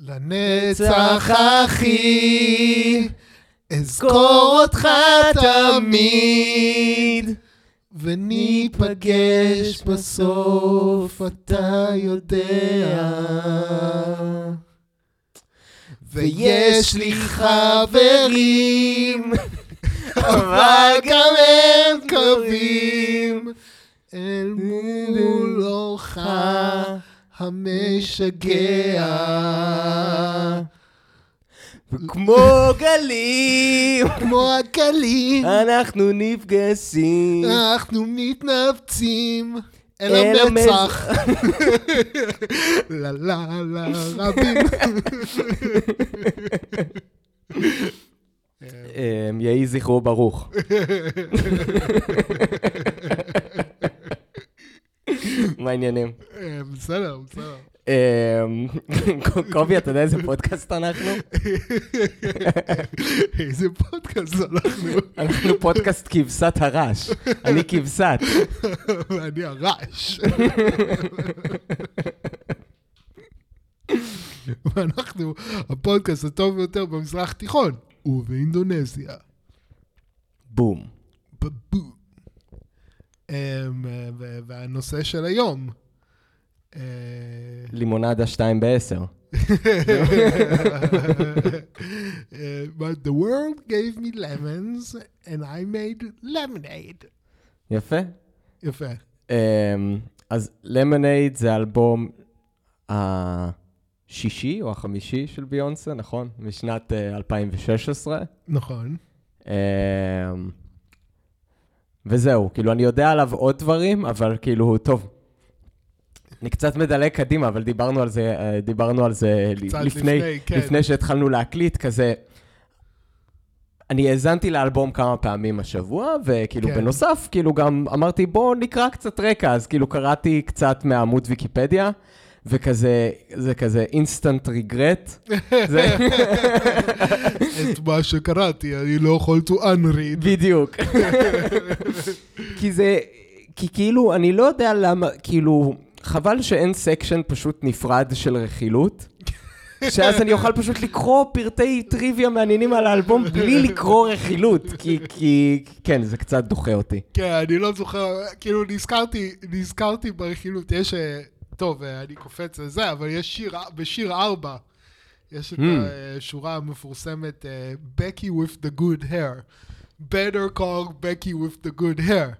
לנצח אחי, אזכור אותך תמיד, וניפגש בסוף, אתה יודע. ויש לי חברים, אבל גם הם קרובים, אל מול אורך המשגע. כמו גלים, כמו הגלים, אנחנו נפגשים. אנחנו מתנפצים אל המצח. לה לה לה רבים. אמ, יהי זכרו ברוך. מה העניינים? אה, בסדר, בסדר. אמ, קובי, אתה יודע איזה פודקאסט אנחנו? איזה פודקאסט אנחנו, אנחנו פודקאסט כבשת הרש. אני כבשת. ואני הרעש. ואנחנו הפודקאסט הטוב ביותר במזרח התיכון, ובאינדונזיה. בום. בבום. אמ, ו- והנושא של היום. אה, לימונדה 2 ב-10. אה, But the world gave me lemons and I made lemonade. יפה. יפה. אמ, אז למונייד זה האלבום השישי או החמישי של ביונסה, נכון? משנת אה, 2016. נכון. וזהו, כאילו, אני יודע עליו עוד דברים, אבל כאילו, טוב. אני קצת מדלג קדימה, אבל דיברנו על זה, אה, דיברנו על זה לפני, לפני, כן. לפני שהתחלנו להקליט, כזה... אני האזנתי לאלבום כמה פעמים השבוע, וכאילו כן. בנוסף, כאילו גם אמרתי, בואו נקרא קצת רקע, אז כאילו קראתי קצת מעמוד ויקיפדיה, וכזה, זה כזה אינסטנט ריגרט. את מה שקראתי, אני לא יכול to unread. בדיוק. כי זה, כי כאילו, אני לא יודע למה, כאילו, חבל שאין section פשוט נפרד של רכילות. שאז אני אוכל פשוט לקרוא פרטי טריוויה מעניינים על האלבום בלי לקרוא רכילות, כי, כי, כן, זה קצת דוחה אותי. כן, אני לא זוכר, כאילו נזכרתי, נזכרתי ברכילות, יש, אה, טוב, אה, אני קופץ לזה, אבל יש שיר, בשיר ארבע, יש את Hmm. השורה המפורסמת, אה, Becky with the good hair. Better call Becky with the good hair.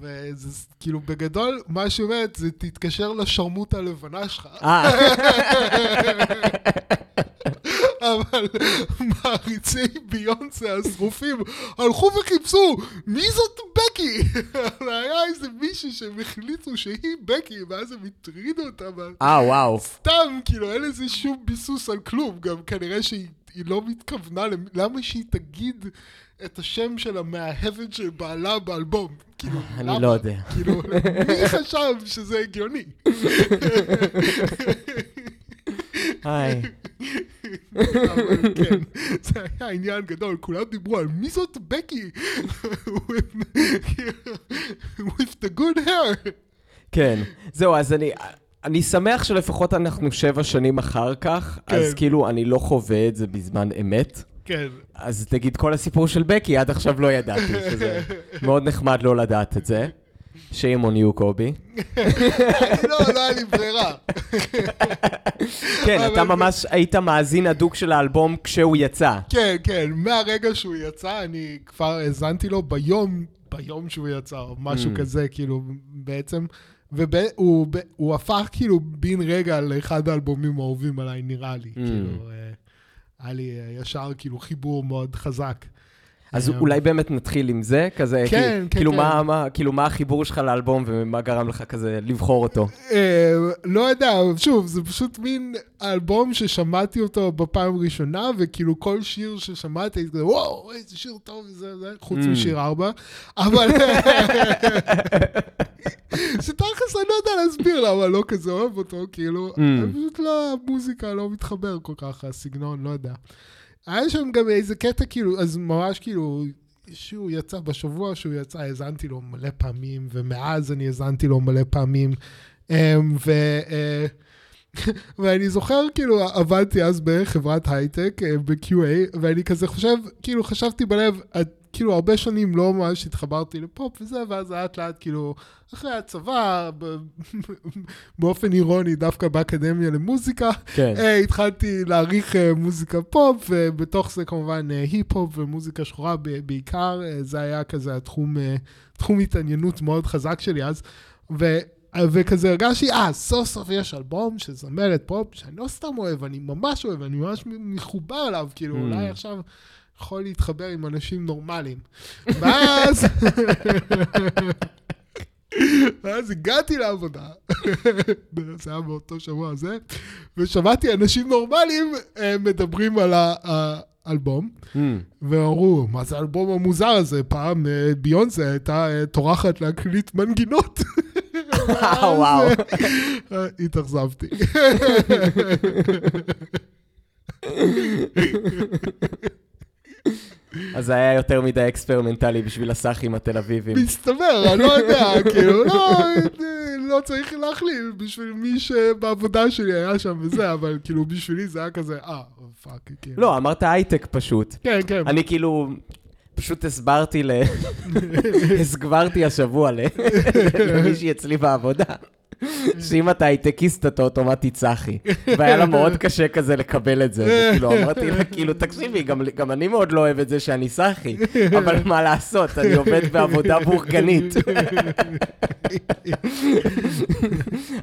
וזה כאילו בגדול, מה אומרת זה תתקשר לשרמוט הלבנה שלך. אה, אבל מעריצי ביונסה השרופים הלכו וחיפשו מי זאת בקי? והיה איזה מישהי שהם החליטו שהיא בקי, ואז הם הטרידו אותה. אה, וואו. סתם, כאילו, אין לזה שום ביסוס על כלום. גם כנראה שהיא היא לא מתכוונה, למ- למה שהיא תגיד את השם של המאהבת של בעלה באלבום? כאילו, אני למה? לא יודע. כאילו, מי חשב שזה הגיוני? היי. אבל כן, זה היה עניין גדול, כולם דיברו על מי זאת בקי? with with the good hair. כן. זהו, אז אני... אני שמח שלפחות אנחנו שבע שנים אחר כך, כן. אז כאילו אני לא חווה את זה בזמן אמת. כן, אז תגיד, כל הסיפור של בקי, עד עכשיו לא ידעתי, שזה מאוד נחמד לא לדעת את זה. shame on you, קובי. לא, לא היה לי ברירה. כן, אתה ממש היית מאזין הדוק של האלבום כשהוא יצא. כן, כן, מהרגע שהוא יצא, אני כבר האזנתי לו ביום, שהוא יצא, או משהו Mm. כזה, כאילו, בעצם. והוא הפך כאילו בן רגע לאחד האלבומים האהובים עליי, נראה לי. Mm. כאילו, אה, היה לי אה, ישר כאילו חיבור מאוד חזק. אז אה, אולי באמת נתחיל עם זה, כזה, כן, כי- כן, כאילו כן. מה- מה- כאילו מה החיבור שלך לאלבום ומה גרם לך כזה לבחור אותו. אה, לא יודע, שוב, זה פשוט מין אלבום ששמעתי אותו בפעם הראשונה, וכאילו כל שיר ששמעתי, הייתי כזה, וואו, איזה שיר טוב זה, זה, חוץ Mm. משיר ארבע, אבל... שתכלס אני לא יודע להסביר למה לא כזה אוהב אותו, כאילו, Mm. פשוט לא, המוזיקה לא מתחבר כל כך, הסגנון, לא יודע. היה שם גם איזה קטע, כאילו, אז ממש כאילו, שהוא יצא, בשבוע שהוא יצא, האזנתי לו מלא פעמים, ומאז אני האזנתי לו מלא פעמים. אמ, ו... אה, ואני זוכר, כאילו, עבדתי אז בחברת הייטק, אה, ב-QA, ואני כזה חושב, כאילו, חשבתי בלב, את- כאילו, הרבה שנים לא ממש התחברתי לפופ וזה, ואז לאט לאט, כאילו, אחרי הצבא, ב- באופן אירוני, דווקא באקדמיה למוזיקה, כן. אה, התחלתי להעריך אה, מוזיקה פופ, ובתוך זה כמובן אה, היפ-הופ ומוזיקה שחורה ב- בעיקר, אה, זה היה כזה התחום, אה, תחום התעניינות מאוד חזק שלי אז. ו... וכזה הרגשתי, אה, סוף סוף יש אלבום של זמרת פופ שאני לא סתם אוהב, אני ממש אוהב, אני ממש מחובר אליו, כאילו, Mm. אולי עכשיו יכול להתחבר עם אנשים נורמליים. ואז... ואז הגעתי לעבודה, זה היה באותו שבוע הזה, ושמעתי אנשים נורמליים אה, מדברים על האלבום, Hmm. ואמרו, מה זה האלבום המוזר הזה? פעם אה, ביונסה הייתה אה, טורחת להקליט מנגינות. וואו. התאכזבתי. אז זה היה יותר מדי אקספרימנטלי בשביל הסאחים התל אביבים. מסתבר, אני לא יודע, כאילו, לא, לא צריך להכליל בשביל מי שבעבודה שלי היה שם וזה, אבל כאילו בשבילי זה היה כזה, אה, פאק, כאילו. לא, אמרת הייטק פשוט. כן, כן. אני כאילו, פשוט הסברתי ל... הסברתי השבוע למישהי אצלי בעבודה, שאם אתה הייטקיסט אתה אוטומטית סחי. והיה לה מאוד קשה כזה לקבל את זה. כאילו, אמרתי לה, כאילו, תקשיבי, גם, גם אני מאוד לא אוהב את זה שאני סחי, אבל מה לעשות, אני עובד בעבודה בורגנית.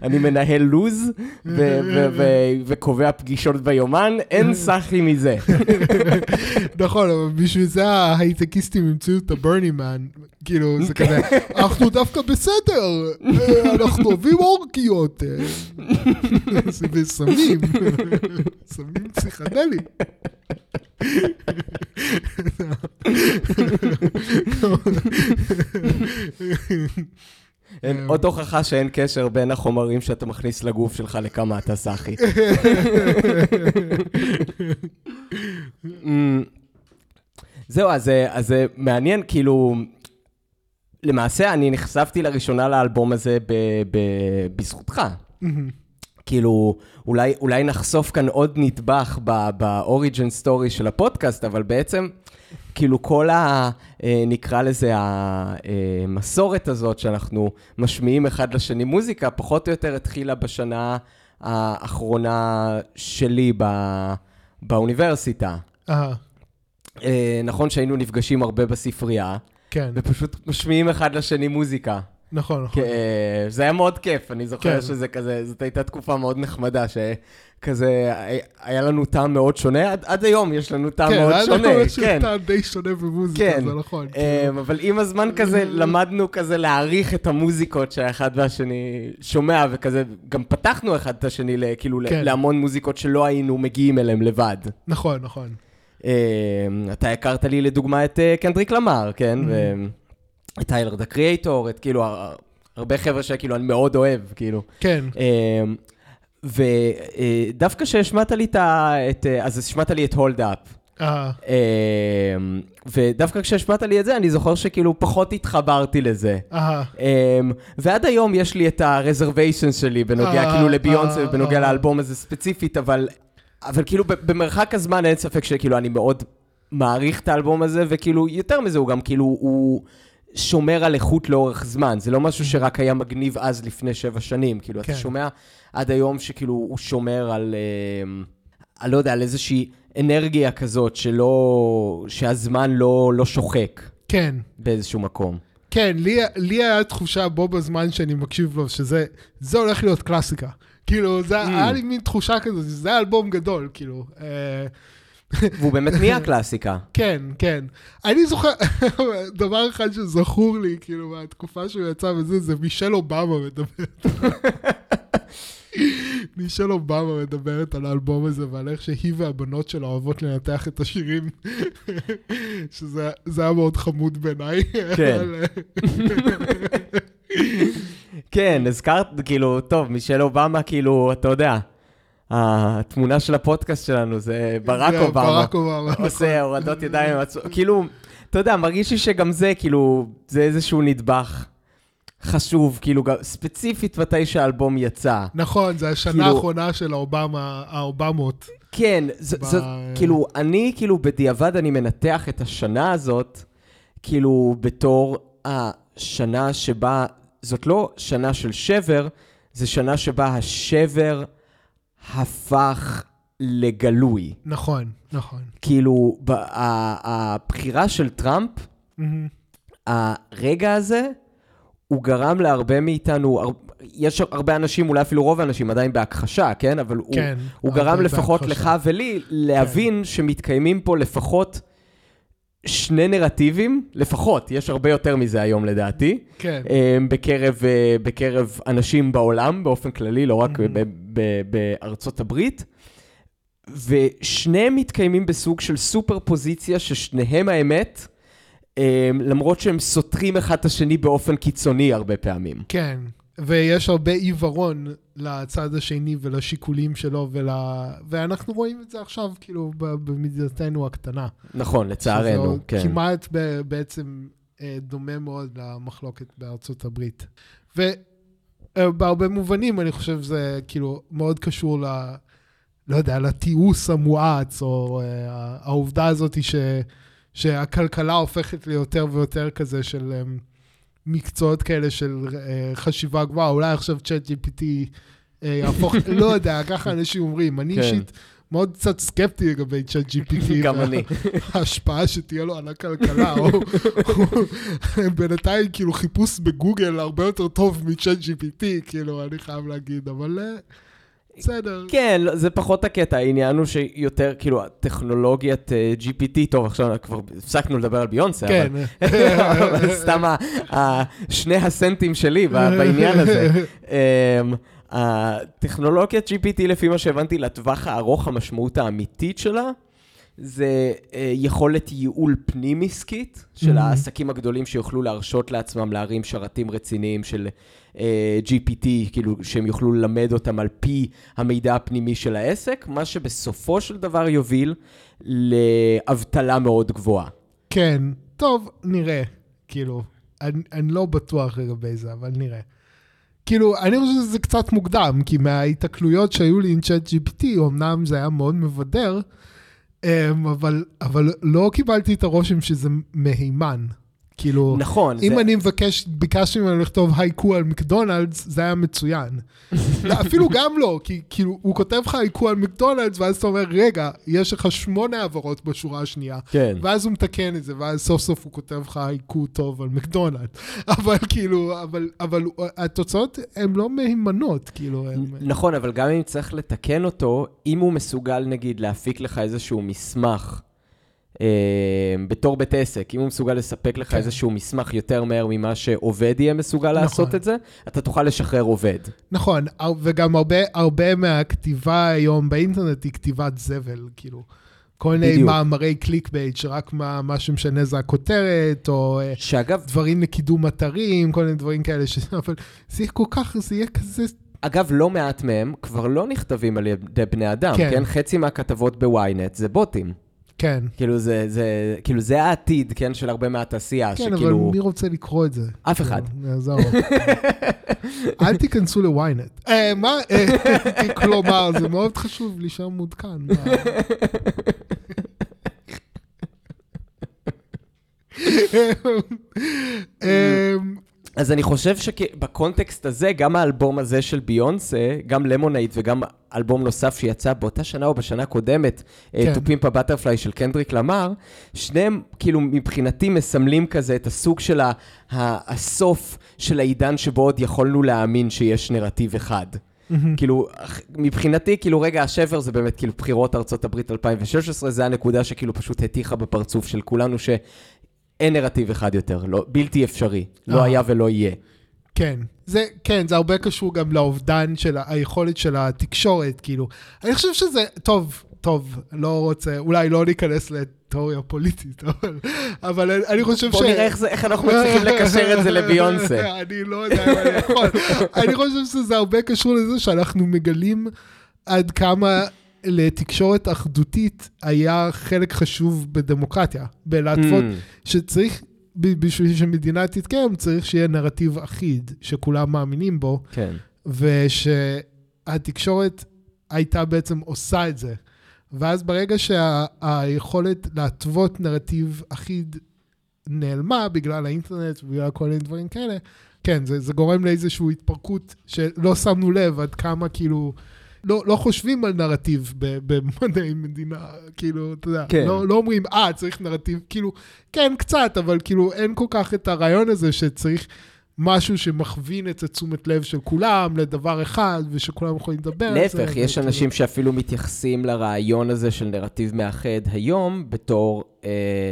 אני מנהל לו"ז וקובע פגישות ביומן, אין סחי מזה. נכון, אבל בשביל זה ההייטקיסטים המציאו את הברני מן. כאילו, זה כזה, אנחנו דווקא בסדר, אנחנו אוהבים אורקיות. בסמים, סמים פסיכדליים. אין עוד הוכחה שאין קשר בין החומרים שאתה מכניס לגוף שלך לכמה אתה סאחי. זהו, אז זה- אז זה מעניין, כאילו, למעשה אני נחשפתי לראשונה לאלבום הזה ב- ב- בזכותך. כאילו, אולי, אולי נחשוף כאן עוד נדבך באוריג'ן סטורי של הפודקאסט, אבל בעצם, כאילו כל ה... אה, נקרא לזה המסורת הזאת שאנחנו משמיעים אחד לשני מוזיקה, פחות או יותר התחילה בשנה האחרונה שלי ב, באוניברסיטה. אה, אה, נכון שהיינו נפגשים הרבה בספרייה, כן, ופשוט משמיעים אחד לשני מוזיקה. נכון, נכון. כן, זה היה מאוד כיף, אני זוכר כן. שזה כזה, זאת הייתה תקופה מאוד נחמדה, שכזה, היה לנו טעם מאוד שונה, עד, עד היום יש לנו טעם מאוד היה שונה, לנו כן. טעם די שונה במוזיקה, כן, זה נכון. אמ, אבל עם הזמן כזה למדנו כזה להעריך את המוזיקות שהאחד והשני שומע, וכזה גם פתחנו אחד את השני, כאילו, כן. להמון מוזיקות שלא היינו מגיעים אליהם לבד. נכון, נכון. אמ, אתה הכרת לי לדוגמה את אה, קנדריק למר, כן? Mm-hmm. ואת טיילר דה קריאטור, את כאילו, הר- הרבה חבר'ה שכאילו אני מאוד אוהב, כאילו. כן, אמ, ודווקא כשהשמעת לי את ה... את, אה, אז השמעת לי את הולד אפ. אה, אמ, ודווקא כשהשמעת לי את זה, אני זוכר שכאילו פחות התחברתי לזה. אה, אמ, ועד היום יש לי את ה-reservations שלי בנוגע אה, כאילו לביונסה אה, ובנוגע אה. לאלבום הזה ספציפית, אבל, אבל כאילו במרחק הזמן אין ספק שכאילו אני מאוד מעריך את האלבום הזה, וכאילו יותר מזה, הוא גם כאילו, הוא שומר על איכות לאורך זמן. זה לא משהו שרק היה מגניב אז לפני שבע שנים. כאילו, כן. אתה שומע עד היום שכאילו הוא שומר על, אני לא יודע, על איזושהי אנרגיה כזאת שלא, שהזמן לא, לא שוחק כן. באיזשהו מקום. כן, לי, לי היה תחושה בו בזמן שאני מקשיב לו, שזה זה הולך להיות קלאסיקה. כאילו, זה, Mm. היה לי מין תחושה כזאת, זה היה אלבום גדול, כאילו. אה, והוא באמת נהיה קלאסיקה. כן, כן. אני זוכר, דבר אחד שזכור לי, כאילו, מהתקופה שהוא יצא וזה, זה מישל אובמה מדברת. מישל אובמה מדברת על האלבום הזה ועל איך שהיא והבנות שלה אוהבות לנתח את השירים, שזה זה היה מאוד חמוד בעיניי. כן. כן, הזכרת, כאילו, טוב, מישל אובמה, כאילו, אתה יודע, התמונה של הפודקאסט שלנו זה ברק אובמה. ברק אובמה. עושה הורדות ידיים כאילו, אתה יודע, מרגיש לי שגם זה, כאילו, זה איזשהו נדבך חשוב, כאילו, ספציפית מתי שהאלבום יצא. נכון, זה השנה כאילו- האחרונה של האובמה, האובמות. כן, זה, ב- זה, כאילו, אני, כאילו, בדיעבד אני מנתח את השנה הזאת, כאילו, בתור השנה שבה, זאת לא שנה של שבר, זה שנה שבה השבר הפך לגלוי. נכון, נכון. כאילו, הבחירה של טראמפ, מהמם. הרגע הזה, הוא גרם להרבה מאיתנו, יש הרבה אנשים, אולי אפילו רוב האנשים עדיין בהכחשה, כן? אבל הוא, כן, הוא הרבה גרם לפחות לך בהכחשה. ולי להבין שמתקיימים פה לפחות שני נרטיבים, לפחות, יש הרבה יותר מזה היום לדעתי, כן, אה, בקרב, אה, בקרב אנשים בעולם באופן כללי, לא רק Mhm. ב- ב- בארצות הברית. ושניהם מתקיימים בסוג של סופר פוזיציה ששניהם האמת, אה, למרות שהם סותרים אחד את השני באופן קיצוני הרבה פעמים. כן. ויש הרבה עיוורון לצד השני ולשיקולים שלו, ול... ואנחנו רואים את זה עכשיו, כאילו, במדינתנו הקטנה. נכון, לצערנו, כן. כמעט ב- בעצם אה, דומה מאוד למחלוקת בארצות הברית. ובהרבה מובנים אני חושב שזה כאילו מאוד קשור ל... לא יודע, לתיעוש המואץ, או אה, העובדה הזאת ש, שהכלכלה הופכת ליותר ויותר כזה של אה, מקצועות כאלה של אה, חשיבה גבוהה. אולי עכשיו צ'אט GPT אה, יהפוך, לא יודע, ככה אנשים אומרים. אני כן. אישית מאוד קצת סקפטי לגבי צ'אט GPT. גם אני. ההשפעה שתהיה לו על הכלכלה, או או- בינתיים כאילו חיפוש בגוגל הרבה יותר טוב מצ'אט GPT, כאילו, אני חייב להגיד, אבל אה, בסדר. כן, לא, זה פחות הקטע, העניין הוא שיותר, כאילו, הטכנולוגיית אה, GPT, טוב, עכשיו כבר הפסקנו לדבר על ביונסה, כן. אבל סתם שני הסנטים שלי בעניין הזה. אמ, הטכנולוגיית GPT, לפי מה שהבנתי, לטווח הארוך, המשמעות האמיתית שלה, זה אה, יכולת ייעול פנים-עסקית של Mhm. העסקים הגדולים שיוכלו להרשות לעצמם להרים שרתים רציניים של GPT, כאילו שהם יוכלו ללמד אותם על פי המידע הפנימי של העסק, מה שבסופו של דבר יוביל לאבטלה מאוד גבוהה. כן, טוב, נראה. כאילו, אני, אני לא בטוח לגבי זה, אבל נראה. כאילו, אני חושב שזה קצת מוקדם, כי מההיתקלויות שהיו לי עם צ'אט GPT, אמנם זה היה מאוד מבדר, אמ, אבל, אבל לא קיבלתי את הרושם שזה מהימן. כאילו, נכון, אם זה... אני מבקש, ביקשתי ממנו לכתוב הייקו על מקדונלדס, זה היה מצוין. לא, אפילו גם לא, כי כאילו, הוא כותב לך הייקו על מקדונלדס, ואז אתה אומר, רגע, יש לך שמונה העברות בשורה השנייה. כן. ואז הוא מתקן את זה, ואז סוף סוף הוא כותב לך הייקו טוב על מקדונלדס. אבל כאילו, אבל, אבל התוצאות הן לא מהימנות, כאילו, הן... נכון, אבל גם אם צריך לתקן אותו, אם הוא מסוגל, נגיד, להפיק לך איזשהו מסמך בתור בית עסק, אם הוא מסוגל לספק לך כן. איזשהו מסמך יותר מהר ממה שעובד יהיה מסוגל נכון. לעשות את זה, אתה תוכל לשחרר עובד. נכון, וגם הרבה, הרבה מהכתיבה היום באינטרנט היא כתיבת זבל, כאילו. כל מיני. מאמרי clickbait, שרק מה, מה שמשנה זה הכותרת, או אה, שאגב, דברים לקידום אתרים, כל מיני דברים כאלה, ש... אבל זה יהיה כל כך, זה יהיה כזה... אגב, לא מעט מהם כבר לא נכתבים על ידי בני אדם, כן. כן? חצי מהכתבות בוויינט זה בוטים. כן, כאילו זה, זה, כאילו זה העתיד, כן, של הרבה מהתעשייה, כן, אבל שכאילו... מי רוצה לקרוא את זה? אף אחד. כאילו, עזוב. אל תיכנסו לוויינט. אה, מה? אה, כלומר, זה מאוד חשוב להישאר מעודכן. אז אני חושב שבקונטקסט הזה, גם האלבום הזה של ביונסה, גם למונייד וגם אלבום נוסף שיצא באותה שנה או בשנה הקודמת, כן. טופים פה בטרפליי של קנדריק למר, שניהם כאילו מבחינתי מסמלים כזה את הסוג של ה- הסוף של העידן שבו עוד יכולנו להאמין שיש נרטיב אחד. כאילו, אח- מבחינתי, כאילו, רגע השבר זה באמת כאילו בחירות ארצות הברית 2016, זה הנקודה שכאילו פשוט הטיחה בפרצוף של כולנו, שאין נרטיב אחד יותר, לא, בלתי אפשרי, לא אה. היה ולא יהיה. כן, זה, כן, זה הרבה קשור גם לאובדן של היכולת של התקשורת, כאילו. אני חושב שזה, טוב, טוב, לא רוצה, אולי לא ניכנס לתיאוריה פוליטית, אבל, אבל אני- אני חושב ש... בוא נראה איך, זה, איך אנחנו מצליחים לקשר את זה לביונסה. אני לא יודע אם אני יכול. אני חושב שזה הרבה קשור לזה שאנחנו מגלים עד כמה לתקשורת אחדותית היה חלק חשוב בדמוקרטיה, בלהתוות Mm, שצריך בשביל שמדינה תתקיים, צריך שיהיה נרטיב אחיד, שכולם מאמינים בו, כן. ושהתקשורת הייתה בעצם עושה את זה. ואז ברגע שהיכולת להתוות נרטיב אחיד נעלמה בגלל האינטרנט ובגלל כל מיני דברים כאלה, כן, זה, זה גורם לאיזושהי התפרקות שלא שמנו לב עד כמה כאילו... לא, לא חושבים על נרטיב במדעי מדינה, כאילו, אתה יודע, כן. לא, לא אומרים, אה, צריך נרטיב, כאילו, כן, קצת, אבל כאילו, אין כל כך את הרעיון הזה שצריך משהו שמכווין את התשומת לב של כולם לדבר אחד, ושכולם יכולים לדבר על זה. להפך, יש אנשים שאפילו מתייחסים לרעיון הזה של נרטיב מאחד היום בתור אה,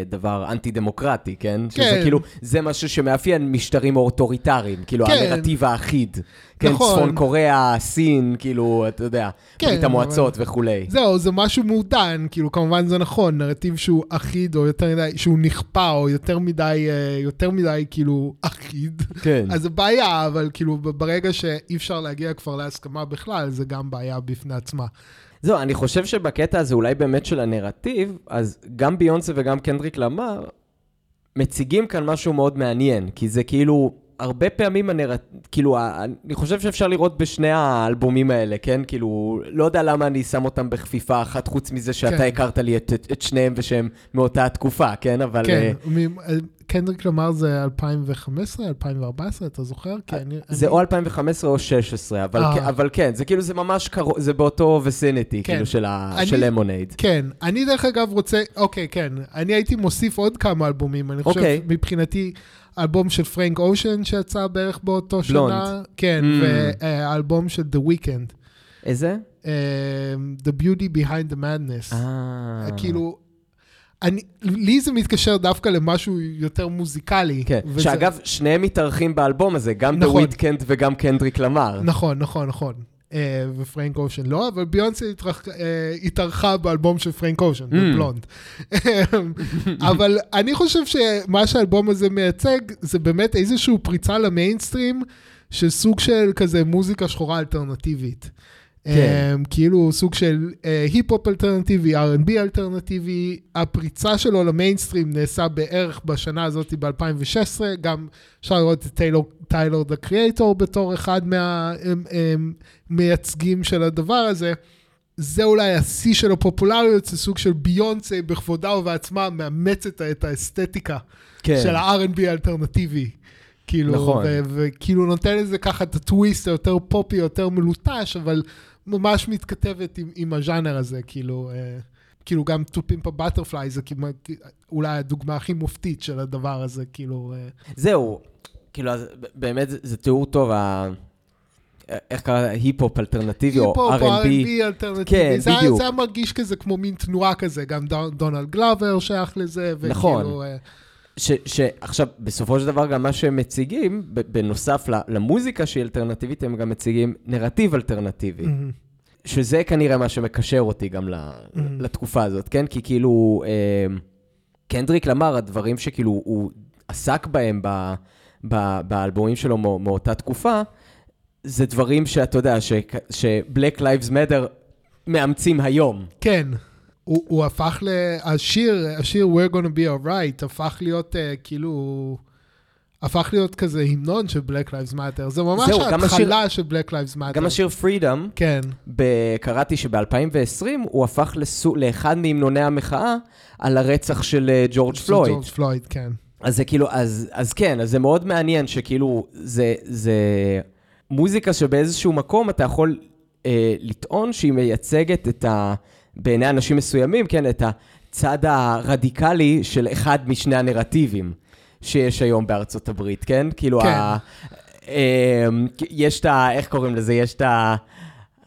דבר אנטי-דמוקרטי, כן? שזה כן. כאילו, זה משהו שמאפיין משטרים אוטוריטריים, כאילו, כן. הנרטיב האחיד. כן, נכון. צפון קוריאה, סין, כאילו, אתה יודע, כן, ברית המועצות אבל- וכולי. זהו, זה משהו מעודן, כאילו, כמובן זה נכון, נרטיב שהוא אחיד, או יותר מדי, שהוא נכפה, או יותר מדי, אה, יותר מדי, כאילו, אחיד. כן. אז זה בעיה, אבל כאילו, ברגע שאי אפשר להגיע כבר להסכמה בכלל, זה גם בעיה בפני עצמה. זהו, אני חושב שבקטע הזה, אולי באמת של הנרטיב, אז גם ביונסה וגם קנדריק למר מציגים כאן משהו מאוד מעניין, כי זה כאילו, הרבה פעמים הנרטיב, כאילו, אני חושב שאפשר לראות בשני האלבומים האלה, כן? כאילו, לא יודע למה אני שם אותם בכפיפה אחת, חוץ מזה שאתה כן. הכרת לי את, את, את שניהם ושהם מאותה תקופה, כן? אבל... כן, אה, מ- אה, קנדריק למר זה 2015, 2014, אתה זוכר? כי אני... זה אני- או 2015 או 2016, אבל, אה. כן, אבל כן, זה כאילו, זה ממש קרוב, זה באותו ויסיניטי, כן. כאילו, של, ה, אני- של למונייד. כן, אני דרך אגב רוצה, אוקיי, כן, אני הייתי מוסיף עוד כמה אלבומים, אני חושב, אוקיי. מבחינתי, אלבום של פרנק אושן שיצא בערך באותו בלונד. שנה, כן, Mm. ואלבום של The Weeknd, איזה? אה, The Beauty Behind the Madness. אה. כאילו, אני, לי זה מתקשר דווקא למשהו יותר מוזיקלי. כן, וזה- שאגב, שניהם מתארחים באלבום הזה, גם The נכון. Weeknd וגם קנדריק למר. נכון, נכון, נכון. אה, ופרנק אושן לא, אבל ביונסה התרח- אה, התארחה באלבום של פרנק אושן, Mm. בבלונד. אבל אני חושב שמה שהאלבום הזה מייצג, זה באמת איזושהי פריצה למיינסטרים, של סוג של כזה מוזיקה שחורה אלטרנטיבית. כן. Um, כאילו סוג של uh, היפ-הופ אלטרנטיבי, R&B אלטרנטיבי, הפריצה שלו למיינסטרים נעשה בערך בשנה הזאת ב-2016, גם אפשר לראות את טיילר, טיילר דה קריאטור בתור אחד מהמייצגים של הדבר הזה. זה אולי השיא של הפופולריות, זה סוג של ביונסה בכבודה ובעצמה מאמצת את האסתטיקה כן. של ה-R&B האלטרנטיבי. כאילו, נכון. וכאילו נותן לזה ככה את הטוויסט היותר פופי, יותר מלוטש, אבל ממש מתכתבת עם, עם הז'אנר הזה, כאילו, אה, כאילו גם To Pimp a Butterfly זה כמעט, אולי הדוגמה הכי מופתית של הדבר הזה, כאילו, אה, זהו, כאילו, אז באמת זה- זה תיאור טוב, ה... איך קראת? היפ-הופ אלטרנטיבי או היפ-הופ או R&B. R&B אלטרנטיבי, כן, זה, בדיוק. זה היה מרגיש כזה כמו מין תנועה כזה, גם דונ- דונלד גלובר שייך לזה, נכון. אה, ש- שעכשיו, בסופו של דבר, גם מה שהם מציגים, בנוסף למוזיקה שהיא אלטרנטיבית, הם גם מציגים נרטיב אלטרנטיבי. מהמם. שזה כנראה מה שמקשר אותי גם Mm-hmm. לתקופה הזאת, כן? כי כאילו, אה, קנדריק למר, הדברים שכאילו הוא עסק בהם ב- ב- באלבומים שלו מא- מאותה תקופה, זה דברים שאתה יודע, ש- ש-Black Lives Matter מאמצים היום. כן. הוא, הוא הפך ל... השיר, השיר We're Gonna Be Alright, הפך להיות uh, כאילו... הפך להיות כזה המנון של Black Lives Matter. זה ממש זהו, ההתחלה של Black Lives Matter. גם השיר Freedom, כן, קראתי שב-2020 הוא הפך לסו- לאחד מהמנוני המחאה על הרצח של אה, ג'ורג' של פלויד. ג'ורג' פלויד, כן. אז זה כאילו, אז, אז כן, אז זה מאוד מעניין שכאילו, זה, זה מוזיקה שבאיזשהו מקום אתה יכול אה, לטעון שהיא מייצגת את ה... בעיני אנשים מסוימים, כן, את הצד הרדיקלי של אחד משני הנרטיבים שיש היום בארצות הברית, כן? כאילו, כן. ה, אה, יש את ה... איך קוראים לזה? יש את ה...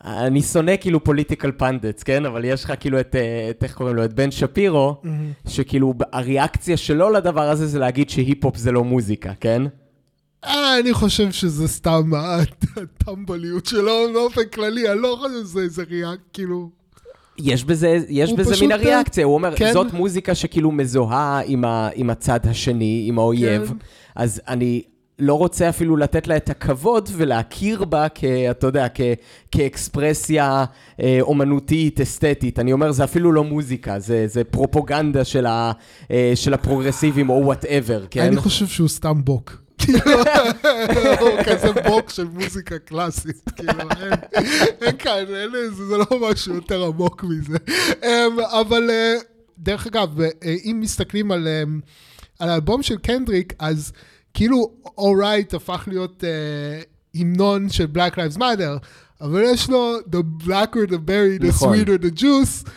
אני שונא כאילו פוליטיקל פנדטס, כן? אבל יש לך כאילו את, אה, את איך קוראים לו? את בן שפירו, שכאילו הריאקציה שלו לדבר הזה זה להגיד שהיפ-הופ זה לא מוזיקה, כן? אה, אני חושב שזה סתם הטמבליות שלו באופן כללי, אני לא חושב שזה איזה ריאק, כאילו... יש בזה, יש בזה פשוט, מן הריאקציה, הוא אומר, כן. זאת מוזיקה שכאילו מזוהה עם, ה, עם הצד השני, עם האויב, כן. אז אני לא רוצה אפילו לתת לה את הכבוד ולהכיר בה כ... אתה יודע, כ... כאקספרסיה אה, אומנותית, אסתטית. אני אומר, זה אפילו לא מוזיקה, זה, זה פרופוגנדה של, ה... אה, של הפרוגרסיבים או whatever, כן? אני חושב שהוא סתם בוק. כאילו, הוא כזה בוק של מוזיקה קלאסית, כאילו, אין, כאן, זה לא משהו יותר עמוק מזה. אמ, אבל אה, דרך אגב, אה, אם מסתכלים על, אמ, על האלבום של קנדריק, אז כאילו, Alright הפך להיות אה, המנון של Black Lives Matter, אבל יש לו The Blacker the Berry, the נכון. sweeter the juice.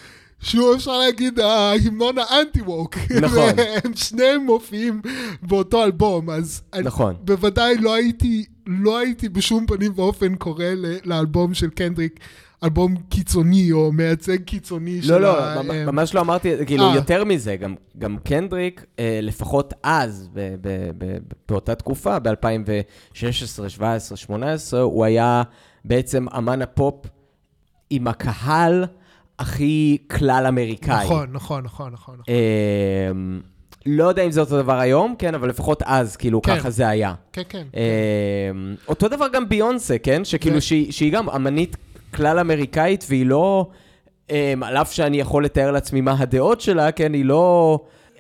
שהוא אפשר להגיד ההמנון האנטי ווק. נכון. הם שניהם מופיעים באותו אלבום, אז נכון. אני בוודאי לא הייתי, לא הייתי בשום פנים ואופן קורא לאלבום של קנדריק אלבום קיצוני או מייצג קיצוני של לא, לא, ה- ממ- אה, ממש לא אמרתי, כאילו, אה. יותר מזה, גם, גם קנדריק, אה, לפחות אז, ב- ב- ב- באותה תקופה, ב-2016, 2017, 2018, הוא היה בעצם אמן הפופ עם הקהל הכי כלל אמריקאי. נכון, נכון, נכון, נכון. אה, לא יודע אם זה אותו דבר היום, כן, אבל לפחות אז, כאילו, כן. ככה זה היה. כן, כן. אה, אותו דבר גם ביונסה, כן? שכאילו ו- שהיא, שהיא גם אמנית כלל אמריקאית, והיא לא... אה, על אף שאני יכול לתאר לעצמי מה הדעות שלה, כן? היא לא...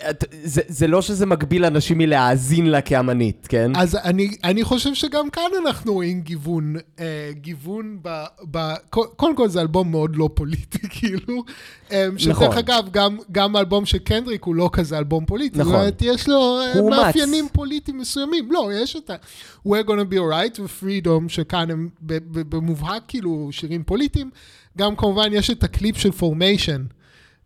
את- זה, זה לא שזה מגביל אנשים מלהאזין לה כאמנית, כן? אז אני, אני חושב שגם כאן אנחנו רואים גיוון, אה, גיוון ב, ב... קו- קודם כל זה אלבום מאוד לא פוליטי, כאילו. אה, שדרך נכון. אגב, גם, גם האלבום של קנדריק הוא לא כזה אלבום פוליטי. נכון. זאת אומרת, יש לו אה. מאפיינים פוליטיים מסוימים. לא, יש את ה... We're gonna be alright ו-Freedom, שכאן הם במובהק כאילו שירים פוליטיים. גם כמובן יש את הקליפ של Formation.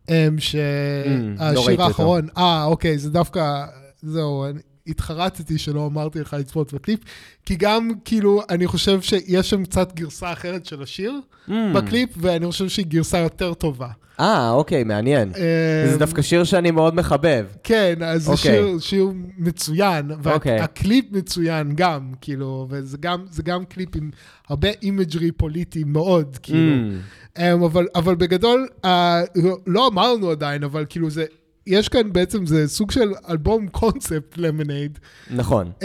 לא שהשיר אותו. האחרון, אה, אוקיי, זה דווקא, זהו, התחרטתי שלא אמרתי לך לצפות בקליפ, כי גם, כאילו, אני חושב שיש שם קצת גרסה אחרת של השיר מממ. בקליפ, ואני חושב שהיא גרסה יותר טובה. אה, אוקיי, מעניין. אה, זה דווקא שיר שאני מאוד מחבב. כן, אז זה אוקיי. שיר, שיר מצוין, אוקיי. והקליפ מצוין גם, כאילו, וזה גם, גם קליפ עם הרבה imagery פוליטי מאוד, כאילו. מממ. אמ, אבל, אבל בגדול, אה, לא, לא אמרנו עדיין, אבל כאילו זה, יש כאן בעצם, זה סוג של אלבום קונספט Lemonade. נכון. אמ,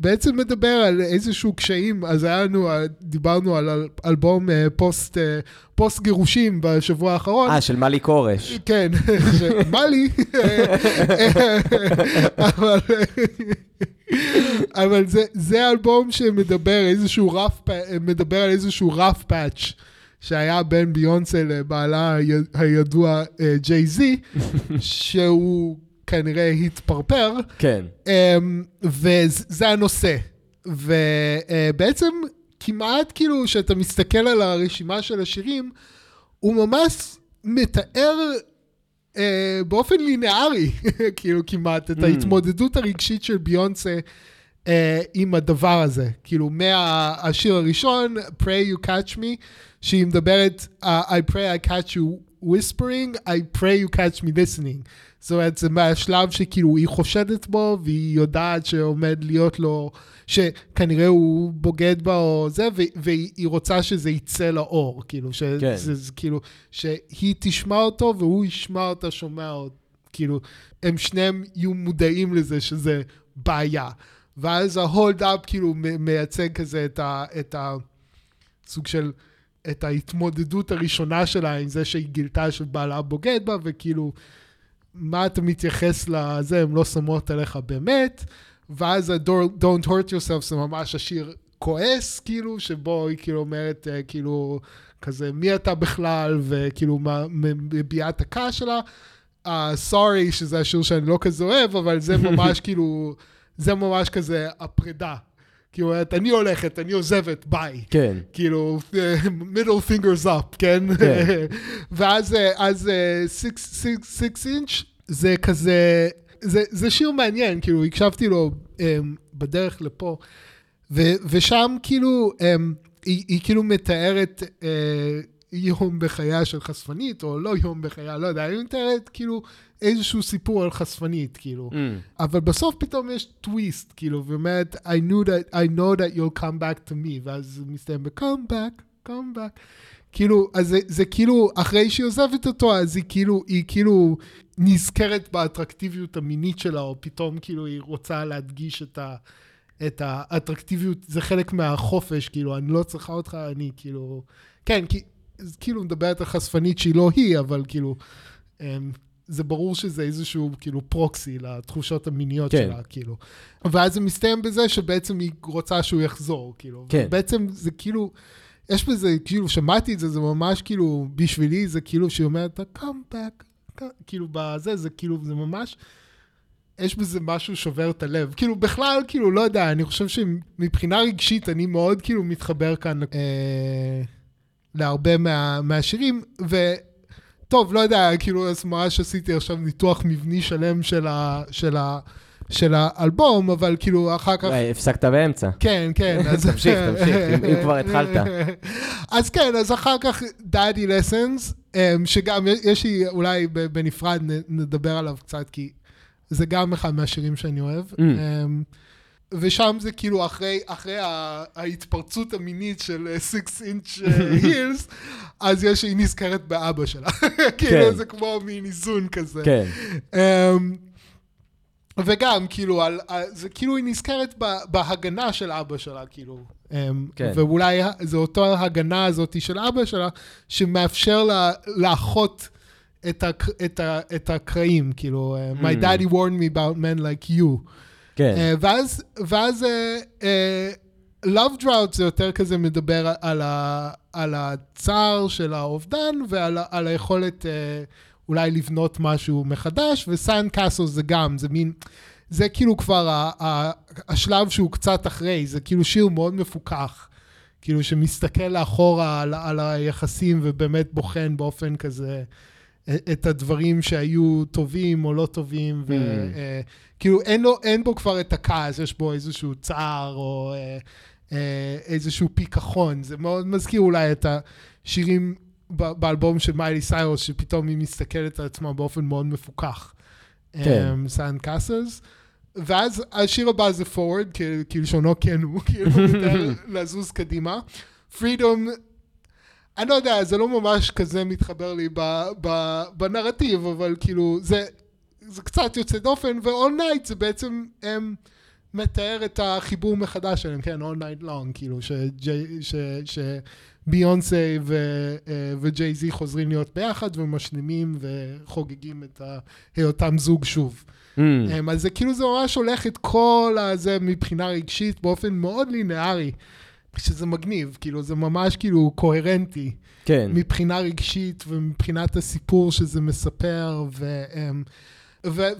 בעצם מדבר על איזשהו קשיים, אז היה לנו, אה, דיברנו על אל, אלבום אה, פוסט, אה, פוסט גירושים בשבוע האחרון. אה, של מיילי סיירוס. כן, ש- מיילי? אבל, אבל זה, זה אלבום שמדבר איזשהו רף, מדבר על איזשהו רף פאץ' שהיה בין ביונסה לבעלה הידוע אה, ג'יי זי, שהוא כנראה התפרפר, כן. אמ, וזה הנושא. ובעצם כמעט כאילו, כשאתה מסתכל על הרשימה של השירים, הוא ממש מתאר אה, באופן ליניארי, כאילו כמעט, את Mm. ההתמודדות הרגשית של ביונסה אה, עם הדבר הזה. כאילו, מהשיר הראשון, Pray You Catch Me, שהיא מדברת, uh, I pray I catch you whispering, I pray you catch me listening. זאת אומרת, זה מהשלב שכאילו היא חושדת בו, והיא יודעת שעומד להיות לו, שכנראה הוא בוגד בה או זה, והיא רוצה שזה יצא לאור, כאילו, שזה, כן. זה, זה, כאילו, שהיא תשמע אותו והוא ישמע אותה שומע אותו, כאילו, הם שניהם יהיו מודעים לזה שזה בעיה. ואז up כאילו מייצג כזה את ה... את ה סוג של... את ההתמודדות הראשונה שלה עם זה שהיא גילתה שבעלה בוגד בה, וכאילו, מה אתה מתייחס לזה, הם לא שמות עליך באמת, ואז ה-Don't hurt yourself זה ממש השיר כועס, כאילו, שבו היא כאילו אומרת, אה, כאילו, כזה, מי אתה בכלל, וכאילו, מביעה את הכעס שלה. ה-Sorry, שזה השיר שאני לא כזה אוהב, אבל זה ממש כאילו, זה ממש כזה הפרידה. כאילו, אני הולכת, אני עוזבת, ביי. כן. כאילו, middle fingers up, כן? כן. ואז אה, אז אה, six, six, six inch זה כזה, זה, זה שיר מעניין, כאילו, הקשבתי לו um, בדרך לפה, ו, ושם כאילו, um, היא, היא כאילו מתארת uh, יום בחייה של חשפנית, או לא יום בחייה, לא יודע, היא מתארת כאילו איזשהו סיפור על חשפנית, כאילו. Mm. אבל בסוף פתאום יש טוויסט, כאילו, ואומרת, I knew that, I know that you'll come back to me, ואז זה מסתיים ב-come back, come back. כאילו, אז זה, זה כאילו, אחרי שהיא עוזבת אותו, אז היא כאילו, היא כאילו נזכרת באטרקטיביות המינית שלה, או פתאום כאילו היא רוצה להדגיש את, ה, את האטרקטיביות, זה חלק מהחופש, כאילו, אני לא צריכה אותך, אני כאילו... כן, כי כאילו מדברת על חשפנית שהיא לא היא, אבל כאילו, אמ, זה ברור שזה איזשהו כאילו פרוקסי לתחושות המיניות כן. שלה, כאילו. ואז זה מסתיים בזה שבעצם היא רוצה שהוא יחזור, כאילו. כן. בעצם זה כאילו, יש בזה, כאילו, שמעתי את זה, זה ממש כאילו, בשבילי זה כאילו שהיא אומרת, come back, come", כאילו, בזה, זה כאילו, זה ממש... יש בזה משהו שובר את הלב. כאילו, בכלל, כאילו, לא יודע, אני חושב שמבחינה רגשית אני מאוד כאילו מתחבר כאן אה, להרבה מה, מהשירים, וטוב, לא יודע, כאילו, אז ממש עשיתי עכשיו ניתוח מבני שלם של, ה, של, ה, של האלבום, אבל כאילו, אחר כך... אה, הפסקת באמצע. כן, כן. אז... תמשיך, תמשיך, אם- אם כבר התחלת. אז כן, אז אחר כך Daddy Lessons, אמ, שגם יש לי, אולי בנפרד נדבר עליו קצת, כי זה גם אחד מהשירים שאני אוהב. Mm. ושם זה כאילו אחרי, אחרי ההתפרצות המינית של 6 אינץ' הילס, אז יש, היא נזכרת באבא שלה. כאילו זה כמו מין איזון כזה. כן, אמ, וגם, כאילו, על, זה כאילו היא נזכרת בהגנה של אבא שלה, כאילו. אמ, כן. ואולי זה אותו ההגנה הזאת של אבא שלה, שמאפשר לה לאחות את, הק, את, ה, את הקרעים, כאילו, My Mm. daddy warned me about men like you. כן. Uh, ואז, ואז uh, uh, Love Drought זה יותר כזה מדבר על, ה, על הצער של האובדן ועל על היכולת אולי לבנות משהו מחדש, וסאן קאסל זה גם, זה מין, זה כאילו כבר ה, ה, השלב שהוא קצת אחרי, זה כאילו שיר מאוד מפוכח. כאילו שמסתכל לאחורה על, על היחסים ובאמת בוחן באופן כזה את הדברים שהיו טובים או לא טובים, מממ. וכאילו אין, לו, אין בו כבר את הכעס, יש בו איזשהו צער או אה, אה, איזשהו פיכחון. זה מאוד מזכיר אולי את השירים באלבום של מיילי סיירוס, שפתאום היא מסתכלת על עצמה באופן מאוד מפוכח. כן. Sandcastles. ואז השיר הבא זה forward, כלשונו כן הוא, כאילו לזוז קדימה. freedom, אני לא יודע, זה לא ממש כזה מתחבר לי ב, ב, בנרטיב, אבל כאילו, זה, זה קצת יוצא דופן, ו-all night זה בעצם הם, מתאר את החיבור מחדש שלהם, כן, all night long, כאילו, שביונסה וג'יי זי חוזרים להיות ביחד ומשלימים וחוגגים את היותם זוג שוב. Mm, אז זה כאילו זה ממש הולך את כל הזה מבחינה רגשית באופן מאוד לינארי, שזה מגניב, כאילו זה ממש כאילו קוהרנטי כן. מבחינה רגשית ומבחינת הסיפור שזה מספר, ו... אמ,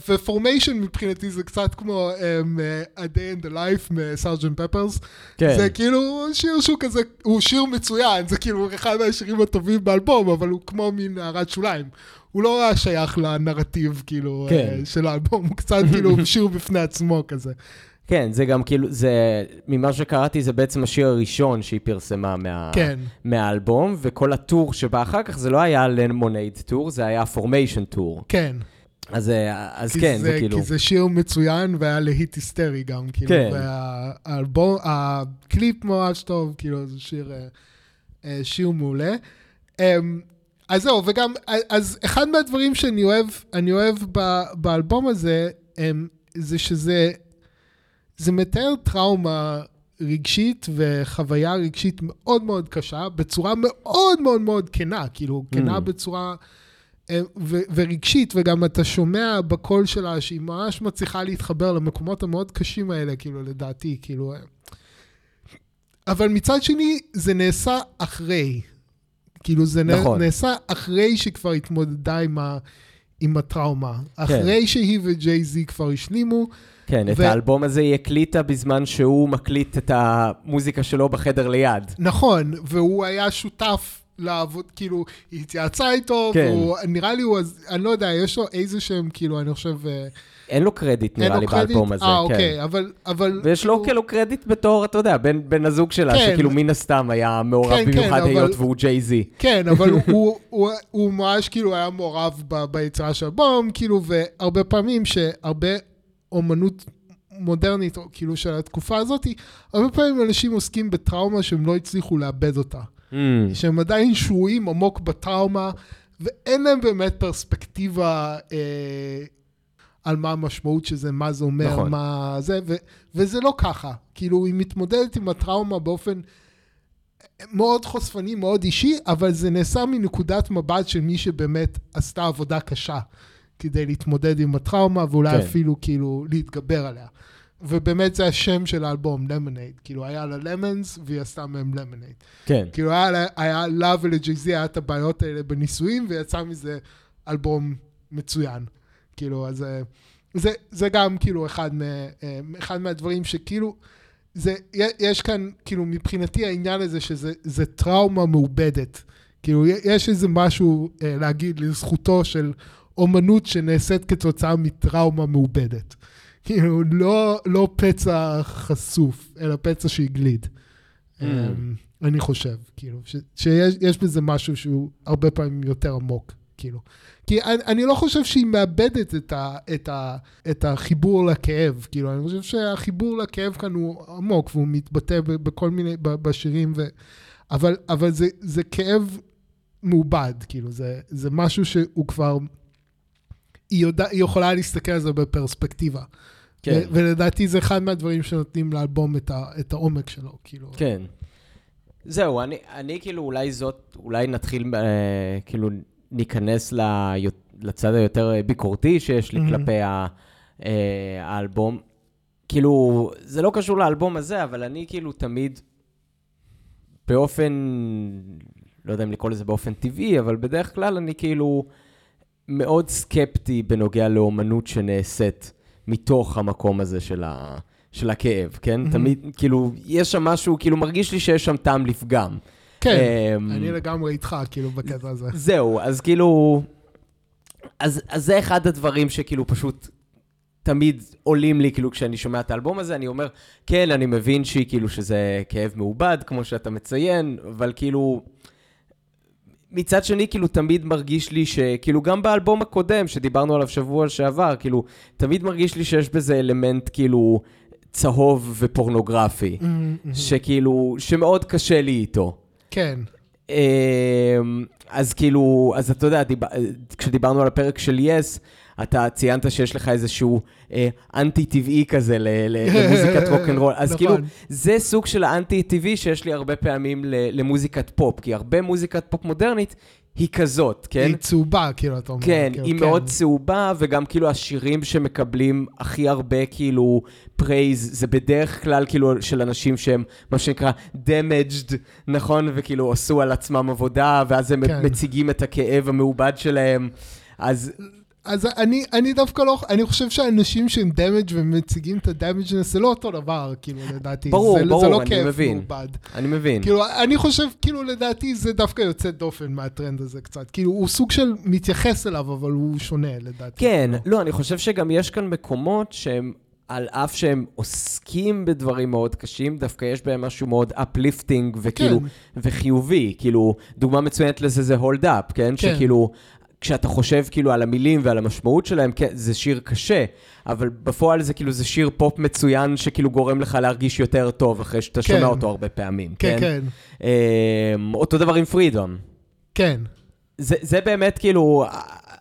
ופורמיישן מבחינתי זה קצת כמו um, uh, A Day in the Life מסארג'נט פפרס. כן. זה כאילו שיר שהוא כזה, הוא שיר מצוין, זה כאילו אחד מהשירים הטובים באלבום, אבל הוא כמו מין הערת שוליים. הוא לא היה שייך לנרטיב, כאילו, כן. אה, של האלבום, הוא קצת כאילו שיר בפני עצמו כזה. כן, זה גם כאילו, זה, ממה שקראתי, זה בעצם השיר הראשון שהיא פרסמה מה, כן. מהאלבום, וכל ה tour שבא אחר כך, זה לא היה Lemonade tour, זה היה Formation tour. כן. אז, אה, אז כן, זה, כאילו... כי זה שיר מצוין והיה להיט היסטרי גם, כאילו. כן. והאלבום, הקליפ ממש טוב, כאילו, זה שיר, אה, אה, שיר מעולה. אמ, אז זהו, וגם, אז אחד מהדברים שאני אוהב, אני אוהב ב, באלבום הזה, אמ, זה שזה, זה מתאר טראומה רגשית וחוויה רגשית מאוד מאוד קשה, בצורה מאוד מאוד מאוד כנה, כאילו, כנה Mm. בצורה... אה, ו- ורגשית, וגם אתה שומע בקול שלה שהיא ממש מצליחה להתחבר למקומות המאוד קשים האלה, כאילו, לדעתי, כאילו... אה. אבל מצד שני, זה נעשה אחרי. כאילו, זה נכון. נעשה אחרי שכבר התמודדה עם, ה- עם הטראומה. אחרי שהיא וג'יי זי כבר השלימו. כן, את ו- האלבום הזה היא הקליטה בזמן שהוא מקליט את המוזיקה שלו בחדר ליד. נכון, והוא היה שותף לעבוד, כאילו, היא התייעצה איתו, כן. והוא, נראה לי הוא, אני לא יודע, יש לו איזה שהם, כאילו, אני חושב... אה, אין לו קרדיט נראה לי? באלבום הזה, אה, כן. אוקיי, אבל... אבל ויש לו כאילו קרדיט בתור, אתה יודע, בן, בן הזוג שלה, כן. שכאילו מן הסתם היה מעורב כן, כן, במיוחד אבל- היות והוא ג'יי-זי. כן, אבל הוא, הוא, הוא, הוא ממש כאילו היה מעורב ב, ביצירה של האלבום, כאילו, והרבה פעמים שהרבה אומנות מודרנית, או כאילו של התקופה הזאת, הרבה פעמים אנשים עוסקים בטראומה שהם לא הצליחו לאבד אותה. Mm, שהם עדיין שרויים עמוק בטראומה, ואין להם באמת פרספקטיבה אה, על מה המשמעות של זה, מה זה אומר, נכון. מה זה, ו, וזה לא ככה. כאילו, היא מתמודדת עם הטראומה באופן מאוד חושפני, מאוד אישי, אבל זה נעשה מנקודת מבט של מי שבאמת עשתה עבודה קשה כדי להתמודד עם הטראומה, ואולי כן. אפילו כאילו להתגבר עליה. ובאמת זה השם של האלבום, למונייד. כאילו, היה לה למונס, והיא עשתה מהם למונייד. כן. כאילו, היה, לה- היה לה ולג'ייזי היה את הבעיות האלה בנישואים, ויצא מזה אלבום מצוין. כאילו, אז אה, זה, זה גם כאילו אחד, מה, אה, אחד מהדברים שכאילו, זה, יש כאן, כאילו, מבחינתי העניין הזה שזה זה טראומה מעובדת. כאילו, יש איזה משהו אה, להגיד לזכותו של אומנות שנעשית כתוצאה מטראומה מעובדת. כאילו, לא, לא פצע חשוף, אלא פצע שהגליד. Mm. אמ, אני חושב, כאילו, ש, שיש יש בזה משהו שהוא הרבה פעמים יותר עמוק, כאילו. כי אני, אני לא חושב שהיא מאבדת את, ה, את, ה, את החיבור לכאב, כאילו, אני חושב שהחיבור לכאב כאן הוא עמוק, והוא מתבטא בכל מיני, בשירים, ו, אבל, אבל זה, זה כאב מעובד, כאילו, זה, זה משהו שהוא כבר, היא, יודע, היא יכולה להסתכל על זה בפרספקטיבה. כן. ו- ולדעתי זה אחד מהדברים שנותנים לאלבום את, ה, את העומק שלו, כאילו. כן. זהו, אני, אני כאילו אולי זאת, אולי נתחיל, אה, כאילו ניכנס ל, לצד היותר ביקורתי שיש לי Mhm. כלפי ה, אה, האלבום. כאילו, זה לא קשור לאלבום הזה, אבל אני כאילו תמיד, באופן, לא יודע אם לקרוא לזה באופן טבעי, אבל בדרך כלל אני כאילו מאוד סקפטי בנוגע לאומנות שנעשית מתוך המקום הזה של, ה, של הכאב, כן? Mhm. תמיד, כאילו, יש שם משהו, כאילו, מרגיש לי שיש שם טעם לפגם. כן, אמ, אני לגמרי איתך, כאילו, בקטע הזה. זהו, אז כאילו... אז, אז זה אחד הדברים שכאילו פשוט תמיד עולים לי, כאילו, כשאני שומע את האלבום הזה, אני אומר, כן, אני מבין שהיא כאילו שזה כאב מעובד, כמו שאתה מציין, אבל כאילו... מצד שני, כאילו, תמיד מרגיש לי שכאילו, גם באלבום הקודם, שדיברנו עליו שבוע שעבר, כאילו, תמיד מרגיש לי שיש בזה אלמנט, כאילו, צהוב ופורנוגרפי, שכאילו, שמאוד קשה לי איתו. כן, אמ, אז כאילו, אז אתה יודע, דיב... כשדיברנו על הפרק של Yes, אתה ציינת שיש לך איזשהו אה, אנטי-טבעי כזה למוזיקת רוקנרול. אז נכון. כאילו, זה סוג של האנטי-טבעי שיש לי הרבה פעמים למוזיקת פופ, כי הרבה מוזיקת פופ מודרנית היא כזאת, כן? היא צהובה, כאילו, אתה אומר. כן, כאילו, היא מאוד צהובה, וגם כאילו השירים שמקבלים הכי הרבה כאילו praise, זה בדרך כלל כאילו של אנשים שהם מה שנקרא damaged, נכון? וכאילו עשו על עצמם עבודה, ואז הם כן. מציגים את הכאב המעובד שלהם. אז אז אני, אני דווקא לא, אני חושב שאנשים שהם damaged ומציגים את ה damageness זה לא אותו דבר, כאילו, לדעתי. ברור, זה, ברור, זה לא אני כיף מבין. מעובד. אני מבין. כאילו, אני חושב, כאילו, לדעתי זה דווקא יוצא דופן מהטרנד הזה קצת. כאילו, הוא סוג של מתייחס אליו, אבל הוא שונה, לדעתי. כן, לא, אני חושב שגם יש כאן מקומות שהם, על אף שהם עוסקים בדברים מאוד קשים, דווקא יש בהם משהו מאוד uplifting וכאילו, כן. וחיובי. כאילו, דוגמה מצוינת לזה זה hold up, כן? כן. שכאילו, כשאתה חושב כאילו על המילים ועל המשמעות שלהם, כן, זה שיר קשה, אבל בפועל זה כאילו, זה שיר פופ מצוין שכאילו גורם לך להרגיש יותר טוב אחרי שאתה כן. שומע אותו הרבה פעמים, כן, כן? כן, אמ, אותו דבר עם פרידום. כן. זה, זה באמת כאילו,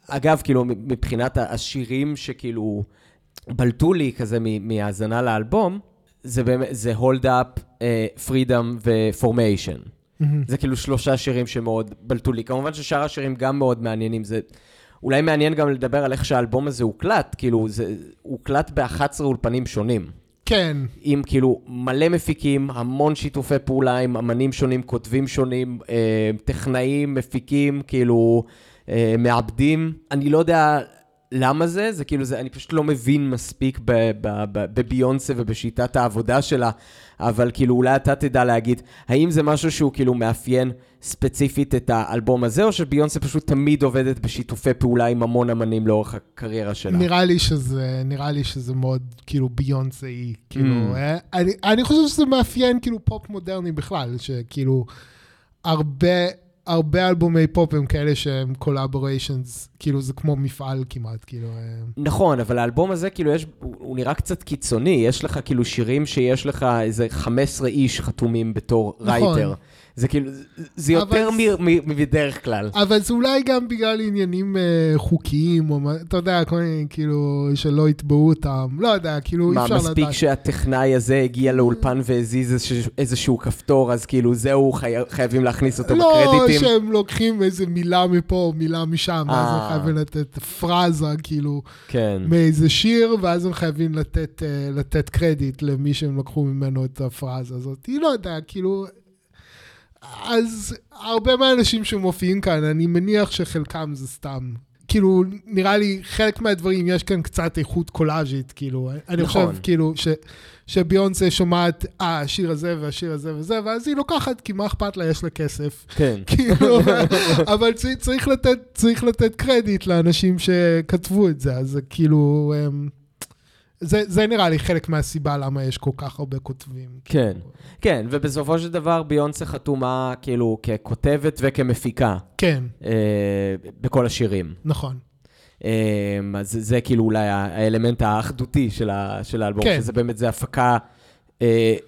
אגב, כאילו, מבחינת השירים שכאילו בלטו לי כזה מהאזנה לאלבום, זה באמת, זה hold up, uh, freedom מהמם. זה כאילו שלושה שירים שמאוד בלטו לי. כמובן ששאר השירים גם מאוד מעניינים. זה אולי מעניין גם לדבר על איך שהאלבום הזה הוקלט, כאילו, זה הוקלט ב-11 אולפנים שונים. כן, עם כאילו מלא מפיקים, המון שיתופי פעולה עם אמנים שונים, כותבים שונים, אה, טכנאים, מפיקים, כאילו אה, מעבדים. אני לא יודע למה זה, זה כאילו, זה, אני פשוט לא מבין מספיק בביונסה ובשיטת העבודה שלה, אבל כאילו אולי אתה תדע להגיד, האם זה משהו שהוא כאילו מאפיין ספציפית את האלבום הזה, או שביונסה פשוט תמיד עובדת בשיתופי פעולה עם המון אמנים לאורך הקריירה שלה? נראה לי שזה, נראה לי שזה מאוד, כאילו, ביונסאי, כאילו, Mm. אה, אני, אני חושב שזה מאפיין, כאילו, פופ מודרני בכלל, שכאילו, הרבה, הרבה אלבומי פופ הם כאלה שהם collaborations, כאילו, זה כמו מפעל כמעט, כאילו, אה, נכון, אבל האלבום הזה, כאילו, יש, הוא, הוא נראה קצת קיצוני. יש לך כאילו שירים שיש לך איזה 15 איש חתומים בתור נכון. writer. זה כאילו, זה יותר מבדרך כלל. אבל זה אולי גם בגלל עניינים אה, חוקיים, או מה, אתה יודע, כל מיני, כאילו, שלא יתבעו אותם, לא יודע, כאילו, אי מה, אפשר לדעת. מספיק שהטכנאי הזה הגיע לאולפן והזיז איזשהו- כפתור, אז כאילו זהו, חי- חייבים להכניס אותו לא, בקרדיטים? שהם לוקחים איזה מילה מפה מילה משם, ואז אה. הם חייבים לתת פרזה, כאילו, כן. מאיזה שיר, ואז הם חייבים לתת, אה, לתת קרדיט למי שהם לקחו ממנו את הפרזה הזאת. היא לא יודע, כאילו... אז הרבה מהאנשים שמופיעים כאן, אני מניח שחלקם זה סתם. כאילו, נראה לי, חלק מהדברים, יש כאן קצת איכות קולאז'ית, כאילו. אני נכון. חושב, כאילו, ש, שביונסה שומעת, אה, השיר הזה והשיר הזה וזה, ואז היא לוקחת, כי מה אכפת לה, יש לה כסף. כן. כאילו, אבל צ- צריך לתת, צריך לתת קרדיט לאנשים שכתבו את זה, אז כאילו, אמ, זה, זה נראה לי חלק מהסיבה למה יש כל כך הרבה כותבים. כן. כן, ובסופו של דבר ביונסה חתומה כאילו ככותבת וכמפיקה כן, אה, בכל השירים. נכון. אה, אז זה, זה כאילו אולי האלמנט האחדותי של, ה, של האלבום, כן. שזה באמת, זה הפקה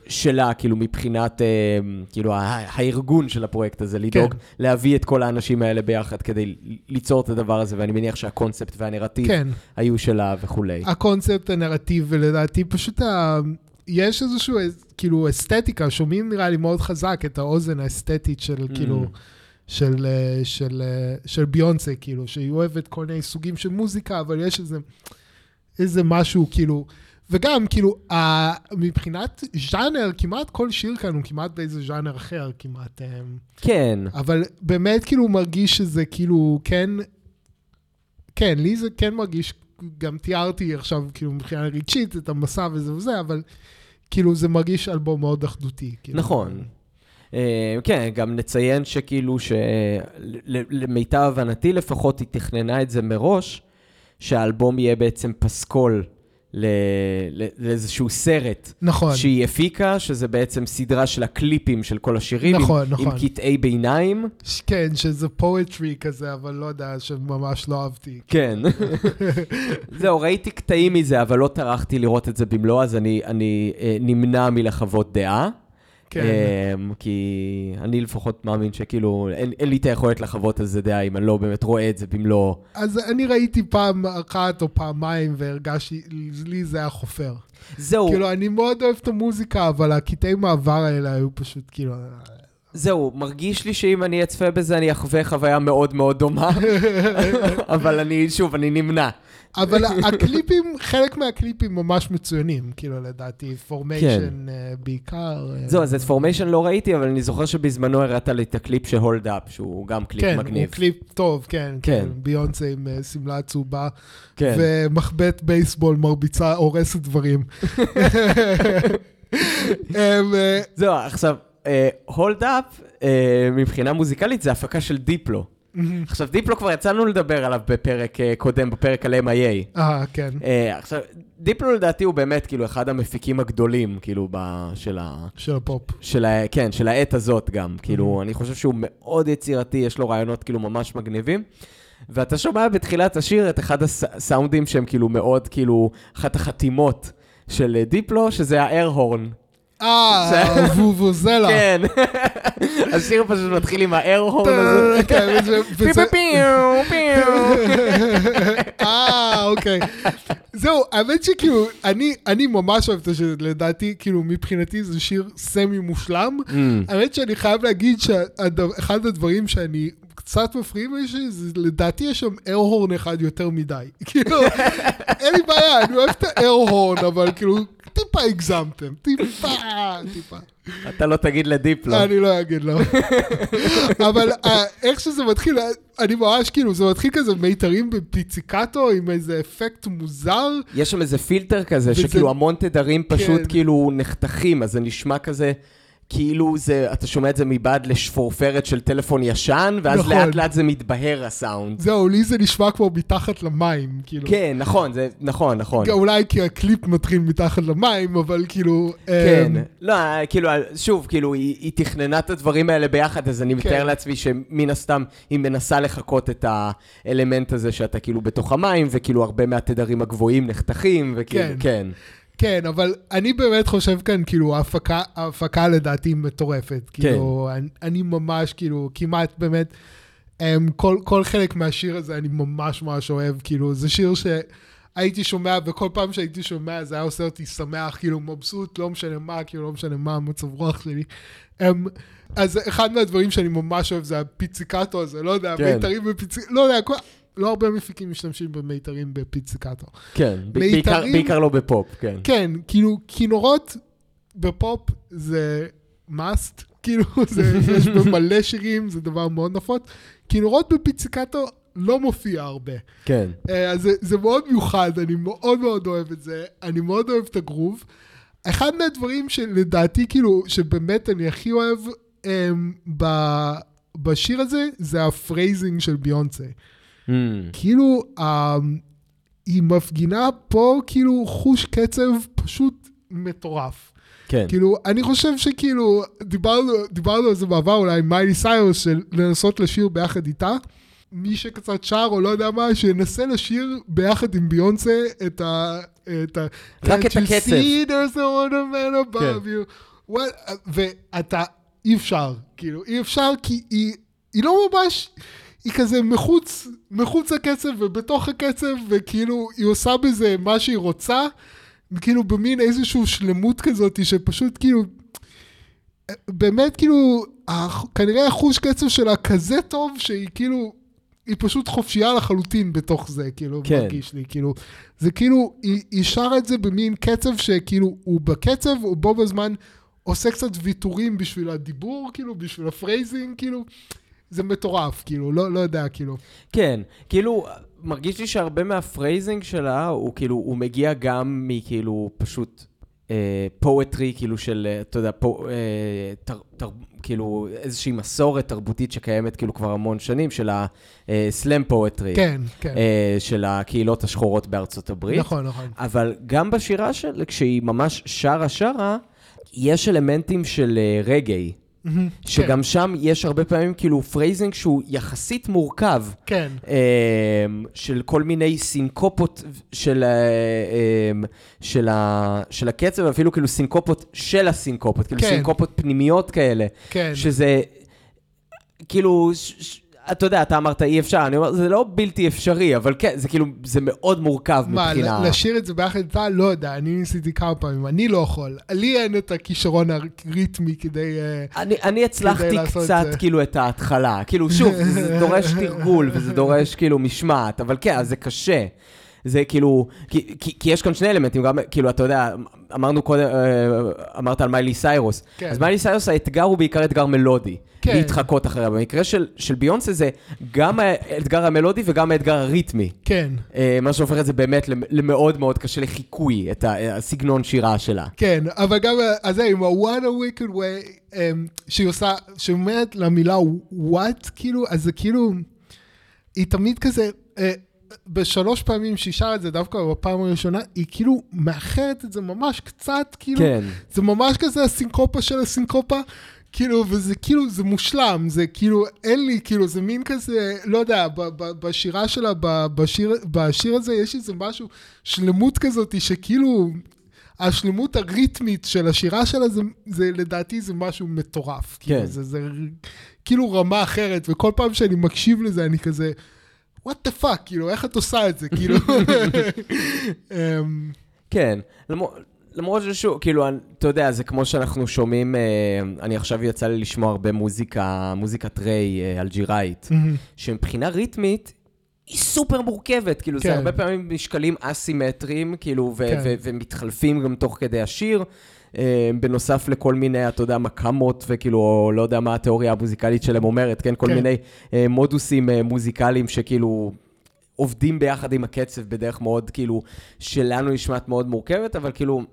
שלה, כאילו מבחינת, אה, כאילו הארגון של הפרויקט הזה, לדאוג כן. להביא את כל האנשים האלה ביחד כדי ליצור את הדבר הזה, ואני מניח שהקונספט והנרטיב כן, היו שלה וכולי. הקונספט, הנרטיב, ולדעתי פשוט ה... יש איזשהו, כאילו, אסתטיקה, שומעים נראה לי מאוד חזק את האוזן האסתטית של, Mm. כאילו, של, אה, של, אה, של ביונסה, כאילו, שהיא אוהבת כל מיני סוגים של מוזיקה, אבל יש איזה, איזה משהו, כאילו, וגם, כאילו, ה, מבחינת ז'אנר, כמעט כל שיר כאן הוא כמעט באיזה ז'אנר אחר, כמעט. אה, כן, אבל באמת, כאילו, מרגיש שזה, כאילו, כן, כן, לי זה כן מרגיש, גם תיארתי עכשיו, כאילו, מבחינה רגשית, את המסע וזה וזה, אבל כאילו, זה מרגיש אלבום מאוד אחדותי. כאילו. נכון. אה, כן, גם נציין שכאילו, שלמיטב הבנתי לפחות, היא תכננה את זה מראש, שהאלבום יהיה בעצם פסקול לאיזשהו סרט נכון, שהיא הפיקה, שזה בעצם סדרה של הקליפים של כל השירים, נכון, עם, נכון. עם קטעי ביניים. ש- כן, שזה פואטרי כזה, אבל לא יודע, שממש לא אהבתי. כן. זהו, ראיתי קטעים מזה, אבל לא טרחתי לראות את זה במלואו, אז אני, אני אה, נמנע מלחוות דעה. כן, אמ, כי אני לפחות מאמין שכאילו, אין, אין לי את היכולת לחוות על זה דעה אם אני לא באמת רואה את זה במלואו. אז אני ראיתי פעם אחת או פעמיים והרגשתי, לי זה היה חופר. זהו, כאילו, אני מאוד אוהב את המוזיקה, אבל הקטעי מעבר האלה היו פשוט, כאילו... זהו, מרגיש לי שאם אני אצפה בזה אני אחווה חוויה מאוד מאוד דומה, אבל אני, שוב, אני נמנע. אבל הקליפים, חלק מהקליפים ממש מצוינים, כאילו לדעתי, Formation בעיקר. אה, זהו, אז את Formation לא ראיתי, אבל אני זוכר שבזמנו הראת לי את הקליפ של Hold Up, שהוא גם קליפ כן, מגניב. הוא קליפ טוב, כן, כן. כן. ביונסה עם אה, שמלה צהובה, כן. ומחבט בייסבול מרביצה, הורסת דברים. אה, זהו, עכשיו, Hold Up, מבחינה מוזיקלית, זה הפקה של דיפלו. עכשיו, דיפלו כבר יצאנו לדבר עליו בפרק אה, קודם, בפרק על MIA. אה, כן. אה, עכשיו, דיפלו לדעתי הוא באמת כאילו אחד המפיקים הגדולים, כאילו, של ה... של הפופ. של ה... כן, של העת הזאת גם. כאילו, אני חושב שהוא מאוד יצירתי, יש לו רעיונות כאילו ממש מגניבים. ואתה שומע בתחילת השיר את אחד הסאונדים שהם כאילו מאוד, כאילו, אחת החתימות של אה, דיפלו, שזה האר-הורן. אה, וובוזלה. כן. השיר פשוט מתחיל עם האר-הורן הזה. כן, פיו פיו פיו. אה, אוקיי. זהו, האמת שכאילו, אני, אני ממש אוהב את השיר, לדעתי, כאילו, מבחינתי זה שיר סמי מושלם. Mm. האמת שאני חייב להגיד שאחד הדברים שאני קצת מפריעים לי, שזה לדעתי יש שם אר-הורן אחד יותר מדי. כאילו, אין לי בעיה, אני אוהב את האר-הורן, אבל כאילו, טיפה הגזמתם, טיפה, טיפה. אתה לא תגיד לדיפלו. אני לא אגיד לו. אבל אה, איך שזה מתחיל, אני ממש כאילו, זה מתחיל כזה מיתרים בפיציקטו עם איזה אפקט מוזר. יש שם איזה פילטר כזה, שכאילו המון תדרים פשוט כן. כאילו נחתכים, אז זה נשמע כזה, כאילו זה, אתה שומע את זה מבעד לשפורפרת של טלפון ישן, ואז נכון. לאט לאט זה מתבהר הסאונד. זהו, לי זה נשמע כמו מתחת למים, כאילו. כן, נכון, זה, נכון, נכון. אולי כי הקליפ מתחיל מתחת למים, אבל כאילו... כן, אמ, לא, כאילו, שוב, כאילו, היא, היא תכננה את הדברים האלה ביחד, אז אני מתאר כן. לעצמי שמן הסתם היא מנסה לחקות את האלמנט הזה שאתה כאילו בתוך המים, וכאילו הרבה מהתדרים הגבוהים נחתכים, וכאילו, כן. כן. כן, אבל אני באמת חושב כאן, כאילו, ההפקה, ההפקה לדעתי מטורפת. כן. כאילו, אני, אני ממש, כאילו, כמעט באמת, um, כל, כל חלק מהשיר הזה אני ממש ממש אוהב, כאילו, זה שיר שהייתי שומע, וכל פעם שהייתי שומע זה היה עושה אותי שמח, כאילו, מבסוט, לא משנה מה, כאילו, לא משנה מה המצב רוח שלי. Um, אז אחד מהדברים שאני ממש אוהב זה הפיציקטו הזה, לא יודע, כן. מיתרים בפיציקטו, לא יודע, כל, לא הרבה מפיקים משתמשים במיתרים בפיציקטו. כן, מיתרים- בעיקר- בעיקר לא בפופ, כן. כן, כאילו, כינורות בפופ זה must, כאילו, זה, יש במלא שירים, זה דבר מאוד נפוץ. כינורות בפיציקטו לא מופיע הרבה. כן. אה, אז זה, זה מאוד מיוחד, אני מאוד מאוד אוהב את זה, אני מאוד אוהב את הגרוב. אחד מהדברים שלדעתי, כאילו, שבאמת אני הכי אוהב הם, ב, בשיר הזה, זה ה phrasing של ביונסה. Mm, כאילו, אה, היא מפגינה פה כאילו חוש קצב פשוט מטורף. כן. כאילו, אני חושב שכאילו, דיברנו, דיברנו על זה בעבר אולי עם מיילי סיירוס, של לנסות לשיר ביחד איתה. מי שקצת שר או לא יודע מה, שינסה לשיר ביחד עם ביונסה את ה... את ה... רק את הקצב. see there's no other man above כן. you. What- ואתה, אי אפשר, כאילו, אי אפשר כי היא, היא לא ממש, היא כזה מחוץ, מחוץ לקצב ובתוך הקצב, וכאילו, היא עושה בזה מה שהיא רוצה, כאילו במין איזושהי שלמות כזאת, שפשוט כאילו, באמת כאילו, כנראה החוש קצב שלה כזה טוב, שהיא כאילו, היא פשוט חופשייה לחלוטין בתוך זה, כאילו, כן. מרגיש לי, כאילו, זה כאילו, היא, היא שרה את זה במין קצב שכאילו, הוא בקצב, הוא בו בזמן עושה קצת ויתורים בשביל הדיבור, כאילו, בשביל ה phrasing, כאילו, זה מטורף, כאילו, לא, לא יודע, כאילו. כן, כאילו, מרגיש לי שהרבה מהפרייזינג שלה, הוא כאילו, הוא מגיע גם מכאילו פשוט poetry, כאילו של, אה, אתה יודע, פה, אה, תר, תר, כאילו איזושהי מסורת תרבותית שקיימת כאילו כבר המון שנים, של ה slam poetry. כן, כן, אה, של הקהילות השחורות בארצות הברית. נכון, נכון. אבל גם בשירה של, כשהיא ממש שרה שרה, יש אלמנטים של אה, רגעי. מהמם, שגם שם יש הרבה פעמים כאילו phrasing שהוא יחסית מורכב. כן, אמ, של כל מיני סינקופות של, אמ, של, ה, של הקצב, אפילו כאילו סינקופות של הסינקופות, כאילו כן. סינקופות פנימיות כאלה, כן. שזה כאילו, ש, ש, אתה יודע, אתה אמרת אי אפשר, אני אומר, זה לא בלתי אפשרי, אבל כן, זה כאילו, זה מאוד מורכב מה, מבחינה... ל- לשיר את זה ביחד איתה? לא יודע, אני ניסיתי כמה פעמים, אני לא יכול. לי אין את הכישרון הריתמי כדי... אה, אני, אני הצלחתי לעשות קצת זה. כאילו את ההתחלה. כאילו, שוב, זה דורש תרגול וזה דורש כאילו משמעת, אבל כן, אז זה קשה. זה כאילו, כי, כי, כי יש כאן שני אלמנטים, גם כאילו, אתה יודע, אמרנו קודם, אה, אמרת על מיילי סיירוס. כן. אז מיילי סיירוס, האתגר הוא בעיקר אתגר מלודי. כן. להתחקות אחריה. במקרה של, של ביונסה זה גם האתגר המלודי וגם האתגר הריתמי. כן, אה, מה שהופך את זה באמת למ- למאוד מאוד קשה לחיקוי, את ה- הסגנון שירה שלה. כן, אבל גם, אה, אז זה עם ה-what a wicked way, אמ, שהיא עושה, שאומרת למילה what, כאילו, אז זה כאילו, היא תמיד כזה, אה, בשלוש פעמים שהיא שרה את זה, דווקא בפעם הראשונה, היא כאילו מאחרת את זה ממש קצת, כאילו, כן. זה ממש כזה הסינקופה של הסינקופה, כאילו, וזה כאילו, זה מושלם, זה כאילו, אין לי, כאילו, זה מין כזה, לא יודע, ב- ב- בשירה שלה, ב- בשיר, בשיר הזה יש איזה משהו, שלמות כזאת, שכאילו, השלמות הריתמית של השירה שלה, זה, זה לדעתי זה משהו מטורף. כן. כאילו, זה, זה כאילו רמה אחרת, וכל פעם שאני מקשיב לזה, אני כזה, what the fuck, כאילו, איך את עושה את זה, כאילו. אמ, כן, למרות, ששוב, כאילו, אתה יודע, זה כמו שאנחנו שומעים, אה, אני עכשיו יצא לי לשמוע הרבה מוזיקה, מוזיקת ריי אה, אלג'יראית, שמבחינה ריתמית, היא סופר מורכבת, כאילו, כן. זה הרבה פעמים משקלים אסימטריים, כאילו, ו- כן. ו- ומתחלפים גם תוך כדי השיר. אה, בנוסף לכל מיני, אתה יודע, מקאמות, וכאילו, לא יודע מה התיאוריה המוזיקלית שלהם אומרת, כן? כל כן. מיני מודוסים מוזיקליים שכאילו עובדים ביחד עם הקצב בדרך מאוד, כאילו, שלנו נשמעת מאוד מורכבת, אבל כאילו,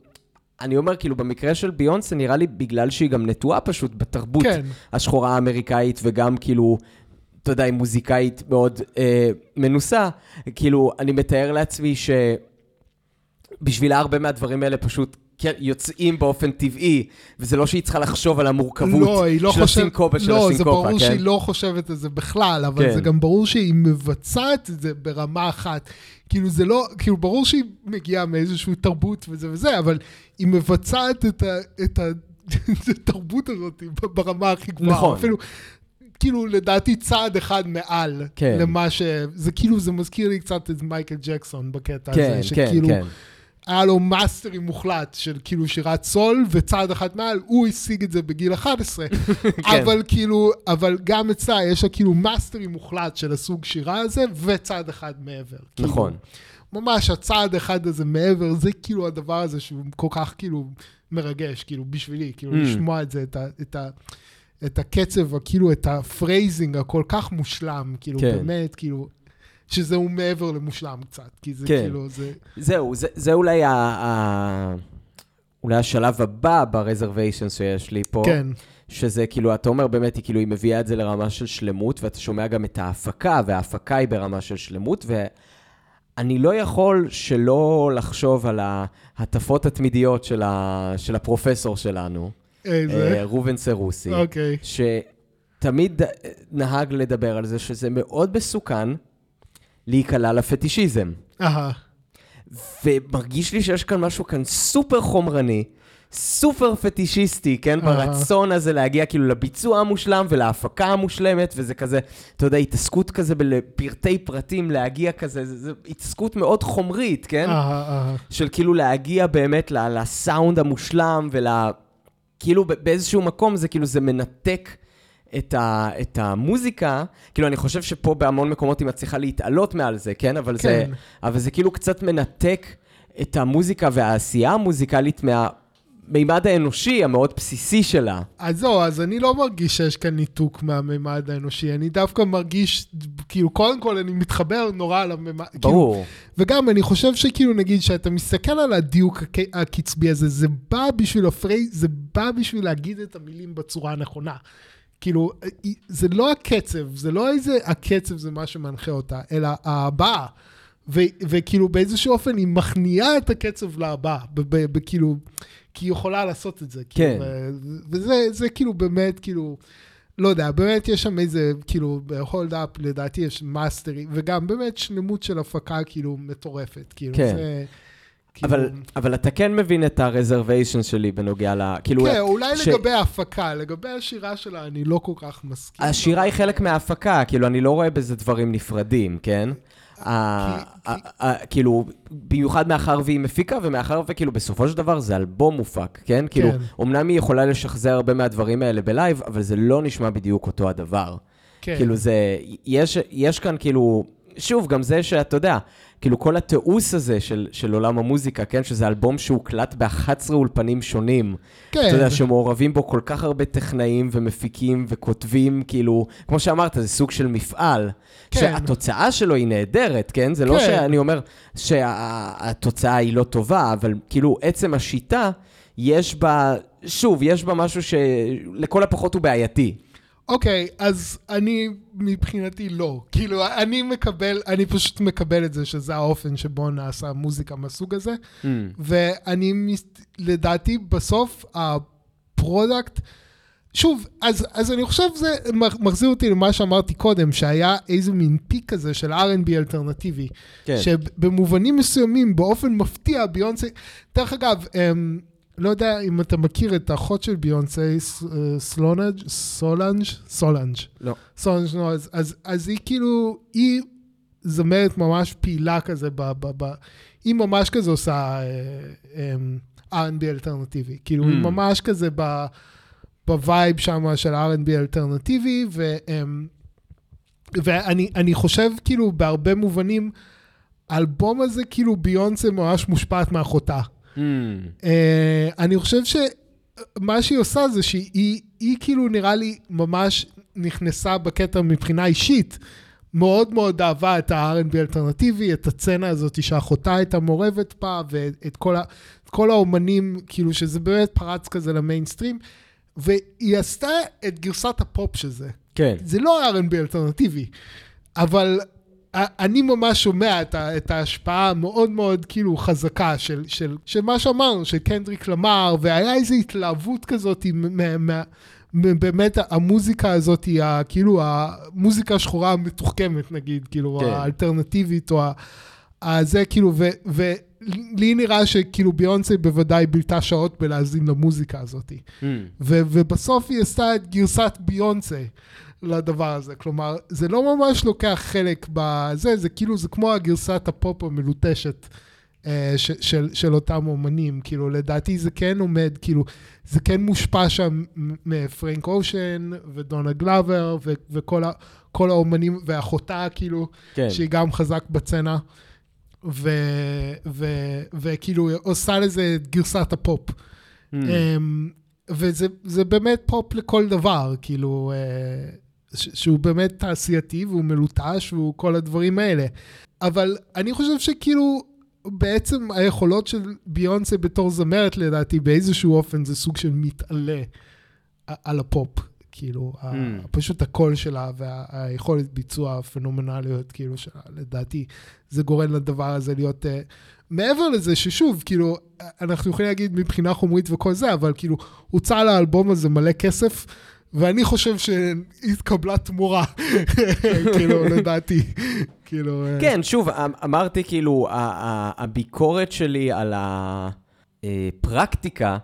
אני אומר, כאילו, במקרה של ביונסה, נראה לי בגלל שהיא גם נטועה פשוט בתרבות כן. השחורה האמריקאית, וגם כאילו, אתה יודע, היא מוזיקאית מאוד אה, מנוסה, כאילו, אני מתאר לעצמי ש... בשבילה הרבה מהדברים האלה פשוט יוצאים באופן טבעי, וזה לא שהיא צריכה לחשוב על המורכבות לא, לא של חושבת, הסינקופה של לא, זה הסינקופה, ברור כן? שהיא לא חושבת על זה בכלל, אבל כן. זה גם ברור שהיא מבצעת את זה ברמה אחת. כאילו זה לא, כאילו ברור שהיא מגיעה מאיזושהי תרבות וזה וזה, אבל היא מבצעת את, ה, את, ה, את התרבות הזאת ברמה הכי גבוהה. נכון. אפילו, כאילו לדעתי צעד אחד מעל כן. למה ש... זה כאילו, זה מזכיר לי קצת את מייקל ג'קסון בקטע כן, הזה, כן, שכאילו... כן. היה לו mastery מוחלט של כאילו שירת סול, וצעד אחד מעל, הוא השיג את זה בגיל 11. כן. אבל כאילו, אבל גם אצלה יש לה כאילו mastery מוחלט של הסוג שירה הזה, וצעד אחד מעבר. כאילו, נכון. ממש הצעד אחד הזה מעבר, זה כאילו הדבר הזה שהוא כל כך כאילו מרגש, כאילו בשבילי, כאילו Mm. לשמוע את זה, את ה... את ה את הקצב, כאילו את ה phrasing הכל כך מושלם, כאילו כן. באמת, כאילו, שזה הוא מעבר למושלם קצת, כי זה כן. כאילו, זה... זהו, זה, זה אולי, ה, ה, אולי השלב הבא ב reservation שיש לי פה. כן. שזה כאילו, אתה אומר באמת, היא כאילו, היא מביאה את זה לרמה של שלמות, ואתה שומע גם את ההפקה, וההפקה היא ברמה של שלמות, ואני לא יכול שלא לחשוב על ההטפות התמידיות של, ה, של הפרופסור שלנו, איזה? אה, ראובן סרוסי, אוקיי. שתמיד נהג לדבר על זה שזה מאוד מסוכן להיקלע לפטישיזם. אהה. ומרגיש לי שיש כאן משהו כאן סופר חומרני, סופר פטישיסטי, כן? אהה. ברצון הזה להגיע כאילו לביצוע המושלם ולהפקה המושלמת, וזה כזה, אתה יודע, התעסקות כזה בפרטי פרטים, להגיע כזה, זה, זה התעסקות מאוד חומרית, כן? אהה, אהה. של כאילו להגיע באמת לסאונד המושלם ול... כאילו באיזשהו מקום זה כאילו זה מנתק את, ה, את המוזיקה, כאילו אני חושב שפה בהמון מקומות היא מצליחה להתעלות מעל זה, כן? אבל, זה, כן. אבל זה כאילו קצת מנתק את המוזיקה והעשייה המוזיקלית מהמימד האנושי המאוד בסיסי שלה. אז זהו, אז אני לא מרגיש שיש כאן ניתוק מהמימד האנושי, אני דווקא מרגיש, כאילו, קודם כל אני מתחבר נורא למימד, כאילו, ברור. וגם אני חושב שכאילו, נגיד, שאתה מסתכל על הדיוק הק- הקצבי הזה, זה בא בשביל ה phrase, זה בא בשביל להגיד את המילים בצורה הנכונה. כאילו, זה לא הקצב, זה לא איזה הקצב זה מה שמנחה אותה, אלא ההבעה. ו- וכאילו באיזשהו אופן היא מכניעה את הקצב להבעה, כאילו, כי היא יכולה לעשות את זה. כן. כאילו, ו- וזה זה כאילו באמת, כאילו, לא יודע, באמת יש שם איזה, כאילו, ב- Hold Up לדעתי יש mastery, וגם באמת שלמות של הפקה כאילו מטורפת. כאילו, כן. זה... כאילו, אבל, אבל אתה כן מבין את ה reservation שלי בנוגע ל... כאילו, כן, אולי ש- לגבי ההפקה, לגבי השירה שלה אני לא כל כך מסכים. השירה היא חלק מההפקה, כאילו, אני לא רואה בזה דברים נפרדים, כן? כאילו, במיוחד מאחר והיא מפיקה, ומאחר וכאילו בסופו של דבר זה אלבום מופק, כן? כאילו, אמנם היא יכולה לשחזר הרבה מהדברים האלה בלייב, אבל זה לא נשמע בדיוק אותו הדבר. כן. כאילו זה, יש, יש כאן כאילו, שוב, גם זה שאתה יודע, כאילו כל התיעוש הזה של, של עולם המוזיקה, כן? שזה אלבום שהוקלט ב-11 אולפנים שונים. כן. אתה יודע, שמעורבים בו כל כך הרבה טכנאים ומפיקים וכותבים, כאילו, כמו שאמרת, זה סוג של מפעל. כן. שהתוצאה שלו היא נהדרת, כן? זה לא כן. שאני אומר שהתוצאה היא לא טובה, אבל כאילו, עצם השיטה, יש בה, שוב, יש בה משהו שלכל הפחות הוא בעייתי. אוקיי, אז אני מבחינתי לא. כאילו, אני מקבל, אני פשוט מקבל את זה שזה האופן שבו נעשה מוזיקה מהסוג הזה, Mm. ואני, לדעתי, בסוף ה product, שוב, אז, אז אני חושב מח- מחזיר אותי למה שאמרתי קודם, שהיה איזה מין peak כזה של R&B אלטרנטיבי. כן. שבמובנים מסוימים, באופן מפתיע, ביונסה, דרך אגב, אמ, לא יודע אם אתה מכיר את האחות של ביונסה, אה, סולאנג', סולאנג', סולאנג'. לא. סולאנג', לא, אז, אז, אז היא כאילו, היא זמרת ממש פעילה כזה, ב, ב, ב, היא ממש כזה עושה אה, אמ, R&B אלטרנטיבי. כאילו, היא Mm. ממש כזה ב, ב vibe שם של R&B אלטרנטיבי, ו, ואני אני חושב, כאילו, בהרבה מובנים, האלבום הזה, כאילו, ביונסה ממש מושפעת מאחותה. Mm. אה, אני חושב שמה שהיא עושה זה שהיא היא, היא כאילו נראה לי ממש נכנסה בקטע מבחינה אישית. מאוד מאוד אהבה את ה- R&B אלטרנטיבי, את הסצנה הזאת שאחותה הייתה מעורבת בה, ואת כל, ה, כל האומנים, כאילו שזה באמת פרץ כזה למיינסטרים, והיא עשתה את גרסת הפופ של זה. כן. זה לא R&B אלטרנטיבי, אבל אני ממש שומע את, ה, את ההשפעה המאוד מאוד כאילו חזקה של, של, של מה שאמרנו, של קנדריק למר, והיה איזו התלהבות כזאת מה, מה, באמת המוזיקה הזאת היא כאילו המוזיקה השחורה המתוחכמת נגיד, כאילו כן. האלטרנטיבית או ה... זה כאילו, ו, ולי נראה שכאילו ביונסה בוודאי בילתה שעות בלהאזין למוזיקה הזאת. Mm. ו, ובסוף היא עשתה את גרסת ביונסה. לדבר הזה. כלומר, זה לא ממש לוקח חלק בזה, זה כאילו, זה כמו הגרסת הפופ המלוטשת אה, ש, של, של אותם אומנים. כאילו, לדעתי זה כן עומד, כאילו, זה כן מושפע שם מפרנק אושן ודונה גלאבר ו, וכל ה, כל האומנים, ואחותה, כאילו, כן. שהיא גם חזק בצנע. וכאילו עושה לזה את גרסת הפופ. Mm. וזה באמת פופ לכל דבר, כאילו, uh, שהוא באמת תעשייתי והוא מלוטש והוא כל הדברים האלה. אבל אני חושב שכאילו, בעצם היכולות של ביונסה בתור זמרת, לדעתי, באיזשהו אופן זה סוג של מתעלה על הפופ. כאילו, mm. פשוט הקול שלה והיכולת ביצוע הפנומנליות, כאילו, שלה, לדעתי, זה גורם לדבר הזה להיות... Uh, מעבר לזה ששוב, כאילו, אנחנו יכולים להגיד מבחינה חומרית וכל זה, אבל כאילו, הוצע לאלבום הזה מלא כסף. ואני חושב שהתקבלה תמורה, כאילו, לדעתי. כאילו... אה. כן, שוב, אמ, אמרתי, כאילו, הביקורת שלי על הפרקטיקה,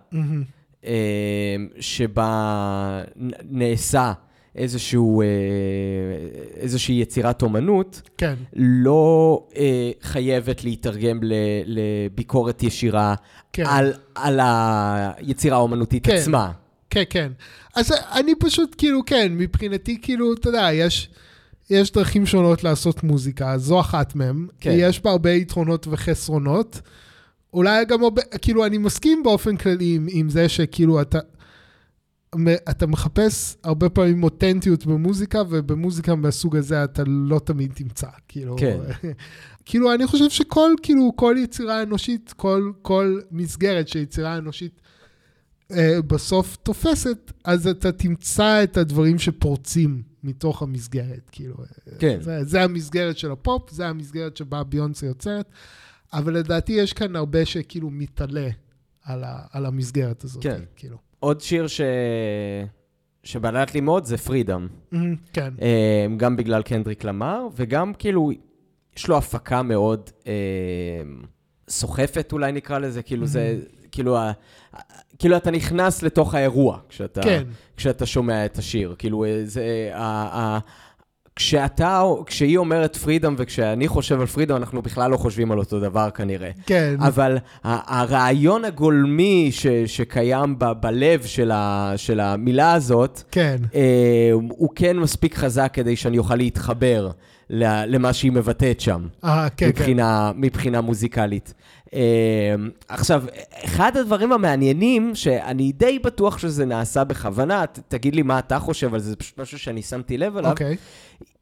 אה, שבה נעשה איזשהו, אה, איזושהי יצירת אומנות, כן. לא חייבת להתרגם לביקורת ישירה כן. על, על היצירה האומנותית כן. עצמה. כן, כן. אז אני פשוט, כאילו, כן, מבחינתי, כאילו, אתה יודע, יש, יש דרכים שונות לעשות מוזיקה, זו אחת מהן. כן. יש בה הרבה יתרונות וחסרונות. אולי גם הרבה, כאילו, אני מסכים באופן כללי עם, עם זה שכאילו, אתה... אתה מחפש הרבה פעמים אותנטיות במוזיקה, ובמוזיקה מהסוג הזה אתה לא תמיד תמצא, כאילו. כן. כאילו, אני חושב שכל, כאילו, כל יצירה אנושית, כל, כל מסגרת של יצירה אנושית בסוף תופסת, אז אתה תמצא את הדברים שפורצים מתוך המסגרת, כאילו. כן. זה, זה המסגרת של הפופ, זה המסגרת שבה ביונסה יוצרת, אבל לדעתי יש כאן הרבה שכאילו מתעלה על, ה, על המסגרת הזאת. כן. כאילו. עוד שיר ש... שבלט לי מאוד זה פרידום. Mm-hmm, כן. אה, גם בגלל קנדריק למר, וגם כאילו, יש לו הפקה מאוד אה, סוחפת אולי נקרא לזה, כאילו mm-hmm. זה, כאילו, ה, כאילו אתה נכנס לתוך האירוע כשאתה, כן. כשאתה שומע את השיר. כאילו, אה, זה... ה, ה, כשאתה, כשהיא אומרת פרידום וכשאני חושב על פרידום, אנחנו בכלל לא חושבים על אותו דבר כנראה. כן. אבל הרעיון הגולמי ש, שקיים ב, בלב של, ה, של המילה הזאת, כן. אה, הוא כן מספיק חזק כדי שאני אוכל להתחבר למה שהיא מבטאת שם. אה, כן, מבחינה, כן. מבחינה מוזיקלית. אמ, עכשיו, אחד הדברים המעניינים, שאני די בטוח שזה נעשה בכוונה, תגיד לי מה אתה חושב על זה, זה פשוט משהו שאני שמתי לב אליו. אוקיי.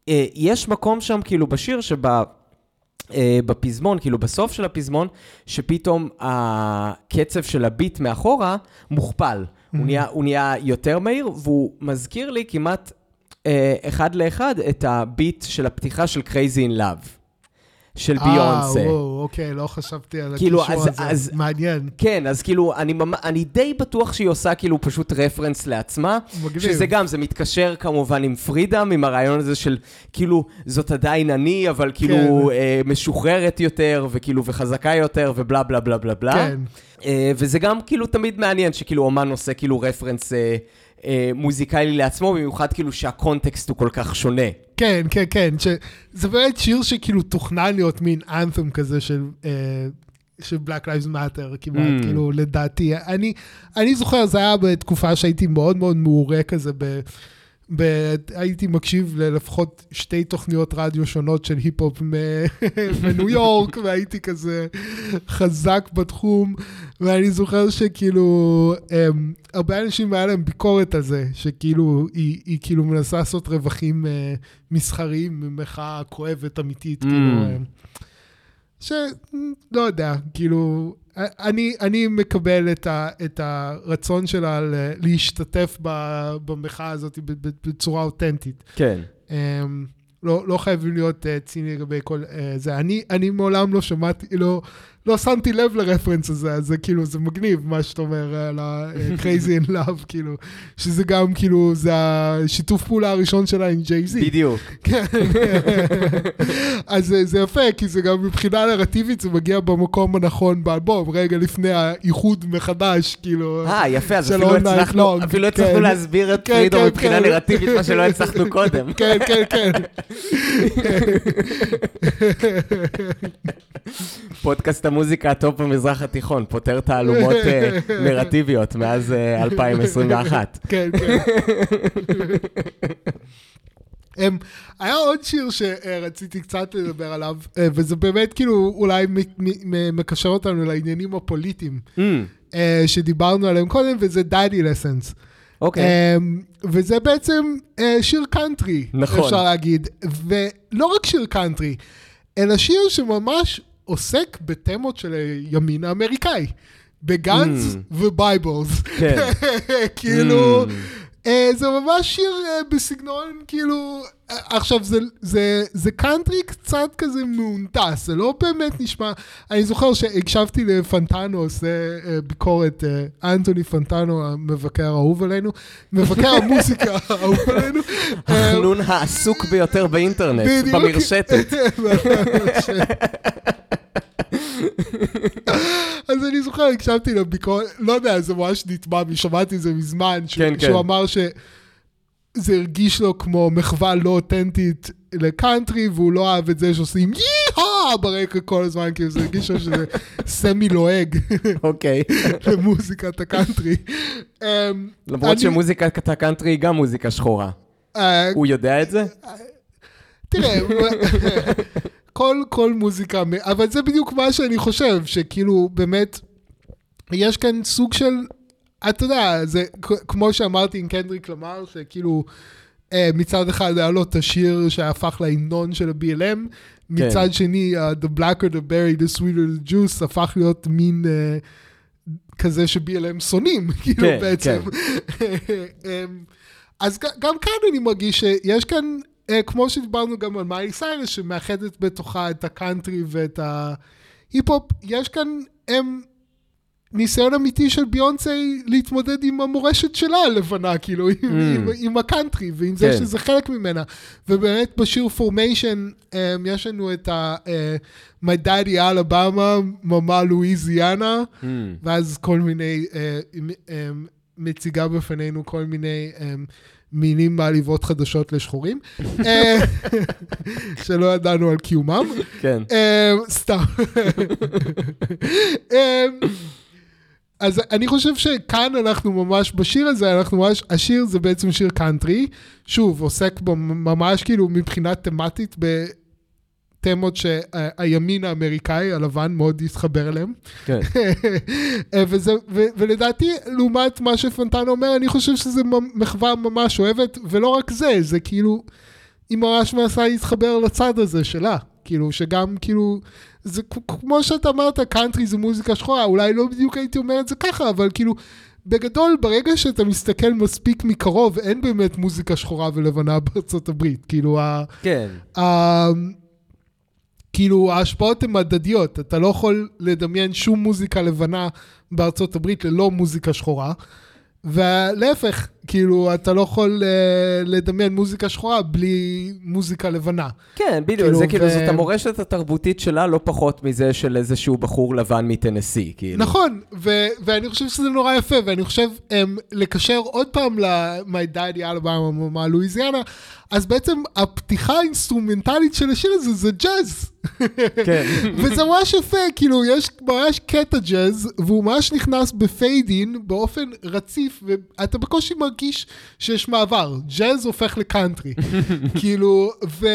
אה, יש מקום שם, כאילו, בשיר שבה... אה, בפזמון, כאילו בסוף של הפזמון, שפתאום הקצב של הביט מאחורה מוכפל. Mm-hmm. הוא, נהיה, הוא נהיה יותר מהיר, והוא מזכיר לי כמעט אחד לאחד את הביט של הפתיחה של Crazy in Love. של ביונסה. אה, וואו, אוקיי, לא חשבתי על כאילו, הקישור אז, הזה, אז, מעניין. כן, אז כאילו, אני, אני די בטוח שהיא עושה כאילו פשוט רפרנס לעצמה. מגניב. שזה גם, זה מתקשר כמובן עם פרידם, עם הרעיון הזה של כאילו, זאת עדיין אני, אבל כאילו כן. אה, משוחררת יותר, וכאילו, וחזקה יותר, ובלה בלה בלה בלה בלה. כן. אה, וזה גם כאילו תמיד מעניין שכאילו אומן עושה כאילו רפרנס... אה, אה, מוזיקלי לעצמו, במיוחד כאילו שהקונטקסט הוא כל כך שונה. כן, כן, כן, ש... זה באמת שיר שכאילו תוכנן להיות מין אנת'ם כזה של... אה, של Black Lives Matter כמעט, mm. כאילו, לדעתי. אני, אני זוכר, זה היה בתקופה שהייתי מאוד מאוד מעורה כזה ב... ב- הייתי מקשיב ללפחות שתי תוכניות רדיו שונות של היפ-הופ מניו יורק, והייתי כזה חזק בתחום, ואני זוכר שכאילו, הם, הרבה אנשים היה להם ביקורת על זה, שכאילו, היא, היא כאילו מנסה לעשות רווחים uh, מסחריים ממחאה כואבת אמיתית, mm. כאילו, שלא יודע, כאילו, אני, אני מקבל את, ה, את הרצון שלה להשתתף במחאה הזאת בצורה אותנטית. כן. אמ, לא, לא חייבים להיות uh, ציני לגבי כל uh, זה. אני, אני מעולם לא שמעתי, לא, לא שמתי לב לרפרנס הזה, אז זה כאילו, זה מגניב מה שאתה אומר על ה-Crazy in Love, כאילו, שזה גם כאילו, זה השיתוף פעולה הראשון שלה עם ג'יי-זי. בדיוק. כן. אז זה, זה יפה, כי זה גם מבחינה נרטיבית, זה מגיע במקום הנכון באלבום, רגע לפני האיחוד מחדש, כאילו. אה, יפה, אז אפילו הצלחנו, אפילו כן. הצלחנו להסביר את כן, פרידו כן, מבחינה כן. נרטיבית, מה שלא הצלחנו קודם. כן, כן, כן. פודקאסט המוזיקה הטוב במזרח התיכון, פותר תעלומות אה, נרטיביות מאז אה, 2021. כן, כן. אמ, היה עוד שיר שרציתי קצת לדבר עליו, אה, וזה באמת כאילו אולי מקשר אותנו לעניינים הפוליטיים Mm, אה, שדיברנו עליהם קודם, וזה Daddy Lessons. אוקיי. אמ, וזה בעצם אה, שיר קאנטרי, נכון. אפשר להגיד. ולא רק שיר קאנטרי, אלא שיר שממש עוסק בתמות של הימין האמריקאי. ב guns Mm. וב bibles. כן. כאילו, Mm. אה, זה ממש שיר אה, בסגנון, כאילו, אה, עכשיו זה, זה, זה קאנטרי קצת כזה מהונטס, זה לא באמת נשמע, אני זוכר שהקשבתי לפנטנו עושה ביקורת, אנטוני פנטנו, המבקר האהוב עלינו, מבקר המוזיקה האהוב עלינו. החנון העסוק ביותר באינטרנט. במרשתת. אז אני זוכר, הקשבתי לביקורת, לא יודע, זה ממש נטמע בי, שמעתי את זה מזמן, ש- כן, כן. שהוא אמר שזה הרגיש לו כמו מחווה לא אותנטית לקאנטרי, והוא לא אהב את זה שעושים yeah ברקע כל הזמן, כאילו זה הרגיש לו שזה semi לועג אוקיי. למוזיקת הקאנטרי. אמ, למרות שמוזיקת הקאנטרי היא גם מוזיקה שחורה. אה, הוא יודע את זה? תראה, כל, כל מוזיקה, אבל זה בדיוק מה שאני חושב, שכאילו באמת, יש כאן סוג של, אתה יודע, זה כמו שאמרתי עם קנדריק למר, שכאילו אה, מצד אחד היה לו את השיר שהפך להמנון של ה-BLM, מצד שני, uh, The Blacker the Berry, The Sweeter the Juice, הפך להיות מין... אה, כזה ש-BLM שונאים, כאילו כן, בעצם. אמ, אז ג- גם כאן אני מרגיש שיש כאן, אה, כמו שדיברנו גם על מיילי סיירוס, שמאחדת בתוכה את הקאנטרי ואת ההיפ-הופ, יש כאן הם, ניסיון אמיתי של ביונסה להתמודד עם המורשת שלה הלבנה, כאילו, עם, עם, עם הקאנטרי, ועם זה כן. שזה חלק ממנה. ובאמת בשיר Formation, יש לנו את ה... אה, My Daddy Alabama, Momma Louisiana, Mm. ואז כל מיני, אה, אה, מציגה בפנינו כל מיני מילים מעליבות חדשות לשחורים, אה, שלא ידענו על קיומם. כן. אה, סתם. אה, אז אני חושב שכאן אנחנו ממש, בשיר הזה, אנחנו ממש, השיר זה בעצם שיר קאנטרי, שוב, עוסק בו ממש כאילו מבחינה תמטית בתמות שהימין האמריקאי, הלבן, מאוד התחבר אליהם. כן. וזה, ו, ולדעתי, לעומת מה שפונטנה אומר, אני חושב שזה מ- מחווה ממש אוהבת, ולא רק זה, זה כאילו, היא ממש מנסה להתחבר לצד הזה שלה. כאילו, שגם, כאילו, זה כמו שאתה אמרת, קאנטרי זה מוזיקה שחורה, אולי לא בדיוק הייתי אומר את זה ככה, אבל כאילו, בגדול, ברגע שאתה מסתכל מספיק מקרוב, אין באמת מוזיקה שחורה ולבנה בארצות הברית. כאילו. כן. ה- כאילו ההשפעות הן הדדיות, אתה לא יכול לדמיין שום מוזיקה לבנה בארצות הברית ללא מוזיקה שחורה. ולהפך, כאילו, אתה לא יכול uh, לדמיין מוזיקה שחורה בלי מוזיקה לבנה. כן, בדיוק, כאילו, זה כאילו, ו- זאת המורשת התרבותית שלה לא פחות מזה של איזשהו בחור לבן מטנסי, כאילו. נכון, ו- ואני חושב שזה נורא יפה, ואני חושב um, לקשר עוד פעם ל-My daddy Alabama, Momma Louisiana, אז בעצם הפתיחה האינסטרומנטלית של השיר הזה זה ג'אז. כן. וזה ממש יפה, כאילו, יש ממש קטע ג'אז, והוא ממש נכנס ב fade in באופן רציף, ואתה בקושי מרגיש שיש מעבר. ג'אז הופך לקאנטרי. כאילו, ו,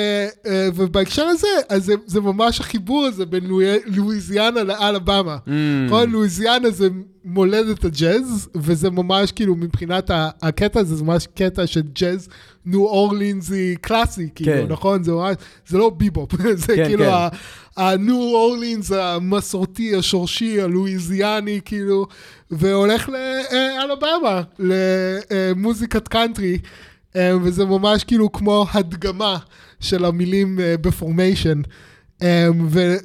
אה, ובהקשר הזה, אז זה, זה ממש החיבור הזה בין לואי- לואיזיאנה לאלבמה. Mm. נכון, לואיזיאנה זה מולדת הג'אז, וזה ממש כאילו מבחינת הקטע הזה, זה ממש קטע של ג'אז ניו אורלינזי קלאסי, כאילו, כן. נכון? זה ממש, זה לא ביבופ, זה כן, כאילו כן. הניו אורלינס המסורתי, השורשי, הלואיזיאני, כאילו, והולך לאלבמה, למוזיקת קאנטרי, אה, וזה ממש כאילו כמו הדגמה של המילים אה, ב Formation. ו-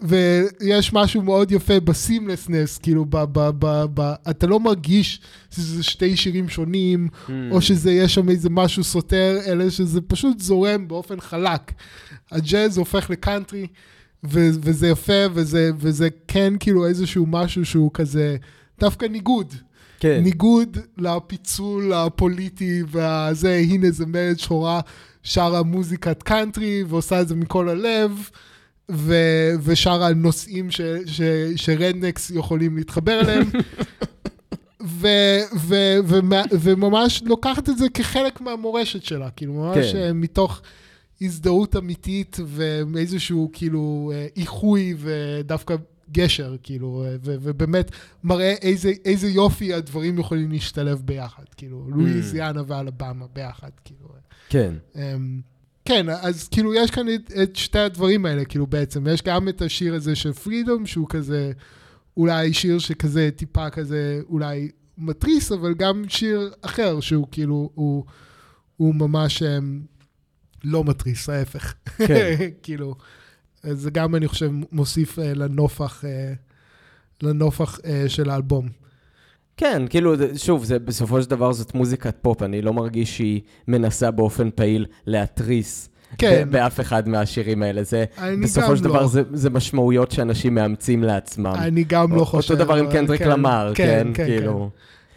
ויש משהו מאוד יפה ב seamlessness, כאילו, ב- ב- ב- ב- אתה לא מרגיש שזה שתי שירים שונים, Hmm. או שזה יש שם איזה משהו סותר, אלא שזה פשוט זורם באופן חלק. הג'אז הופך לקאנטרי, ו- וזה יפה, וזה, וזה כן כאילו איזשהו משהו שהוא כזה, דווקא ניגוד. כן. ניגוד לפיצול הפוליטי והזה, הנה זה מרד שחורה שרה מוזיקת קאנטרי ועושה את זה מכל הלב. ו- ושרה על נושאים ש- ש- שרדנקס יכולים להתחבר אליהם. ו- ו- ומה- וממש לוקחת את זה כחלק מהמורשת שלה, כאילו ממש כן. אה, מתוך הזדהות אמיתית ואיזשהו כאילו אה, איחוי ודווקא גשר, כאילו, אה, ו- ובאמת מראה איזה, איזה יופי הדברים יכולים להשתלב ביחד, כאילו, לואיזיאנה ואלבמה ביחד, כאילו. כן. אמ, כן, אז כאילו יש כאן את, את שתי הדברים האלה, כאילו בעצם, יש גם את השיר הזה של פרידום, שהוא כזה, אולי שיר שכזה טיפה כזה, אולי מתריס, אבל גם שיר אחר, שהוא כאילו, הוא, הוא ממש um, לא מתריס, ההפך. כן. כאילו, זה גם, אני חושב, מוסיף uh, לנופח, uh, לנופח uh, של האלבום. כן, כאילו, שוב, זה, בסופו של דבר זאת מוזיקת פופ, אני לא מרגיש שהיא מנסה באופן פעיל להתריס כן. באף אחד מהשירים האלה. זה, בסופו של דבר לא. זה, זה משמעויות שאנשים מאמצים לעצמם. אני גם לא אותו חושב. דבר עם קנדריק כן, למר, כן? כאילו...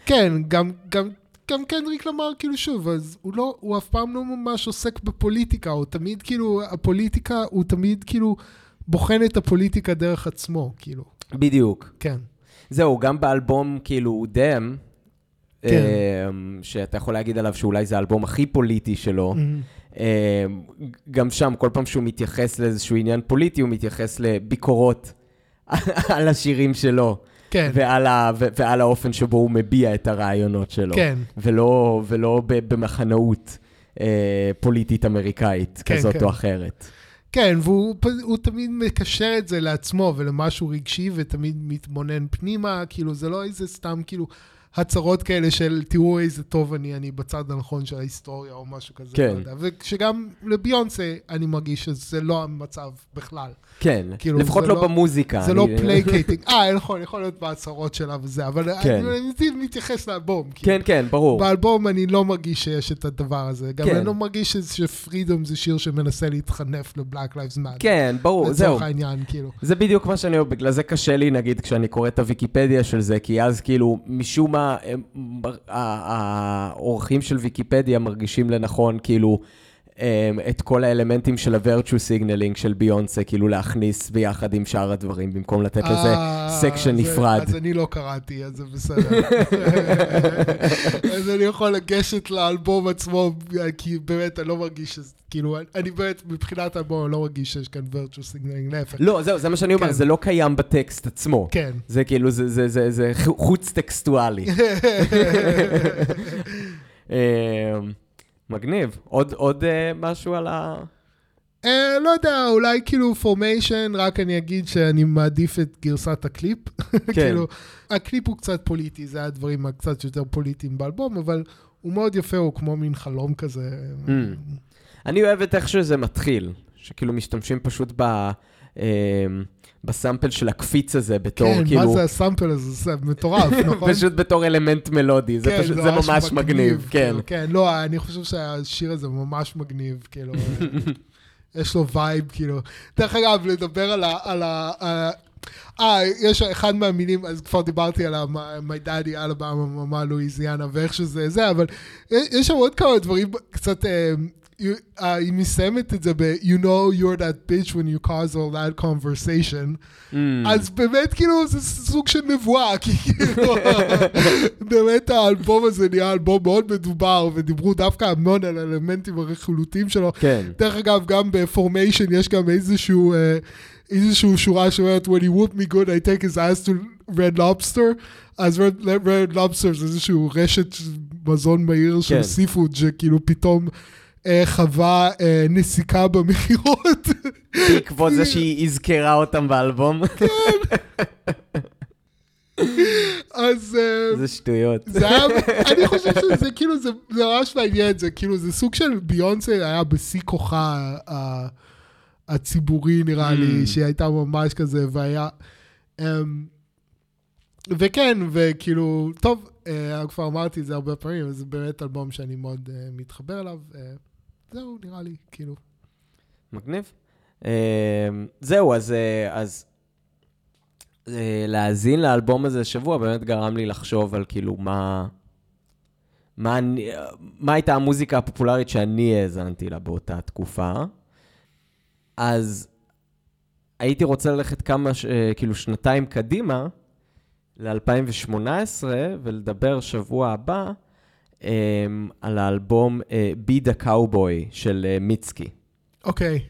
כן, גם, גם, גם קנדריק למר, כאילו שוב, אז הוא לא, הוא אף פעם לא ממש עוסק בפוליטיקה, הוא תמיד כאילו, הפוליטיקה, הוא תמיד כאילו בוחן את הפוליטיקה דרך עצמו, כאילו, בדיוק. כן. זהו, גם באלבום, כאילו, דם, כן. אמ, שאתה יכול להגיד עליו שאולי זה האלבום הכי פוליטי שלו, Mm-hmm. אמ, גם שם, כל פעם שהוא מתייחס לאיזשהו עניין פוליטי, הוא מתייחס לביקורות על השירים שלו, כן, ועל, ה, ו- ועל האופן שבו הוא מביע את הרעיונות שלו. כן, ולא, ולא במחנאות אה, פוליטית אמריקאית כן, כזאת כן. או אחרת. כן, והוא תמיד מקשר את זה לעצמו ולמשהו רגשי, ותמיד מתבונן פנימה, כאילו, זה לא איזה סתם, כאילו, הצהרות כאלה של תראו איזה טוב אני, אני בצד הנכון של ההיסטוריה או משהו כזה. כן. לא יודע. וכשגם לביונסה אני מרגיש שזה לא המצב בכלל. כן, כאילו, לפחות לא, לא- במוזיקה. זה לא אני- placating. אה, נכון, יכול להיות בהצהרות שלה וזה, אבל כן. אני אני מתייחס לאלבום. כאילו. כן, כן, ברור. באלבום אני לא מרגיש שיש את הדבר הזה. גם כן. אני לא מרגיש ש Freedom זה שיר שמנסה להתחנף ל Black Lives Matter. כן, ברור, זהו. לצורך העניין, כאילו. זה בדיוק מה שאני אומר, בגלל זה קשה לי, נגיד, כשאני קורא את הוויקיפדיה של זה, כי אז כאילו, משום מה, העורכים של ויקיפדיה מרגישים לנכון, כאילו, את כל האלמנטים של ה-virtue signaling של ביונסה, כאילו להכניס ביחד עם שאר הדברים, במקום לתת לזה אה, section זה- נפרד. אז אני לא קראתי, אז זה בסדר. אז אני יכול לגשת לאלבום עצמו, כי באמת אני לא מרגיש שזה, כאילו, אני באמת, מבחינת האלבום, אני לא מרגיש שיש כאן virtual signaling, להפך. לא, זהו, זה מה שאני אומר, כן. זה לא קיים בטקסט עצמו. כן. זה כאילו, זה, חוץ טקסטואלי. מגניב. עוד, עוד אה, משהו על ה... אה, לא יודע, אולי כאילו פורמיישן, רק אני אגיד שאני מעדיף את גרסת הקליפ. כאילו, הקליפ הוא קצת פוליטי, זה הדברים הקצת יותר פוליטיים באלבום, אבל הוא מאוד יפה, הוא כמו מין חלום כזה. Mm. אני אוהב את איך שזה מתחיל, שכאילו משתמשים פשוט ב... אה, ב sample של הקפיץ הזה בתור כן, כאילו... מה זה ה sample הזה? זה מטורף, נכון? פשוט בתור אלמנט מלודי, זה כן, פשוט, זה ממש מגניב, כן. כאילו, כן, לא, אני חושב שהשיר הזה ממש מגניב, כאילו, יש לו vibe, כאילו. דרך אגב, לדבר על ה... על ה- ה- אה, יש אחד מהמילים, אז כבר דיברתי על ה-My Daddy אלבמה, ממה לואיזיאנה, ואיך שזה זה, אבל יש שם עוד כמה דברים קצת... you- אה, היא מסיימת את זה ב- You know you're that bitch when you cause all that conversation. Mm. אז באמת כאילו זה סוג של נבואה, כי כאילו באמת האלבום הזה נהיה אלבום מאוד מדובר, ודיברו דווקא המון על האלמנטים הרכילותיים שלו. כן. דרך אגב, גם בפורמיישן יש גם איזשהו, אה, איזשהו שורה שאומרת, When he whoop me good, I take his ass to red lobster. אז red, red lobster זה איזשהו רשת מזון מהיר של כן. סיפוד, שכאילו פתאום חווה אה, נסיקה במכירות. בעקבות זה שהיא הזכרה אותם באלבום. אז אז... אה, שטויות. זה היה, אני חושב שזה כאילו, זה, זה ממש מעניין, זה כאילו, זה סוג של ביונסה היה בשיא כוחה הציבורי נראה לי, Mm. שהיא הייתה ממש כזה, והיה... אמ, וכן, וכאילו, טוב, אה, כבר אמרתי את זה הרבה פעמים, זה באמת אלבום שאני מאוד אה, מתחבר אליו. אה, זהו, נראה לי, כאילו. מגניב. אה, זהו, אז, אה, אז אה, להאזין לאלבום הזה השבוע באמת גרם לי לחשוב על כאילו מה... מה, אני, מה הייתה המוזיקה הפופולרית שאני האזנתי לה באותה תקופה. אז הייתי רוצה ללכת כמה, ש- אה, כאילו שנתיים קדימה, ל-2018, ולדבר שבוע הבא אה, על האלבום אה, Be the Cowboy של אה, מיצקי. אוקיי,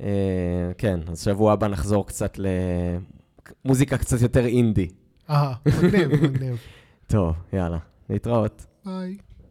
אה, כן, אז שבוע הבא נחזור קצת למוזיקה קצת יותר אינדי. אהה, מגניב, מגניב. טוב, יאללה, להתראות. ביי.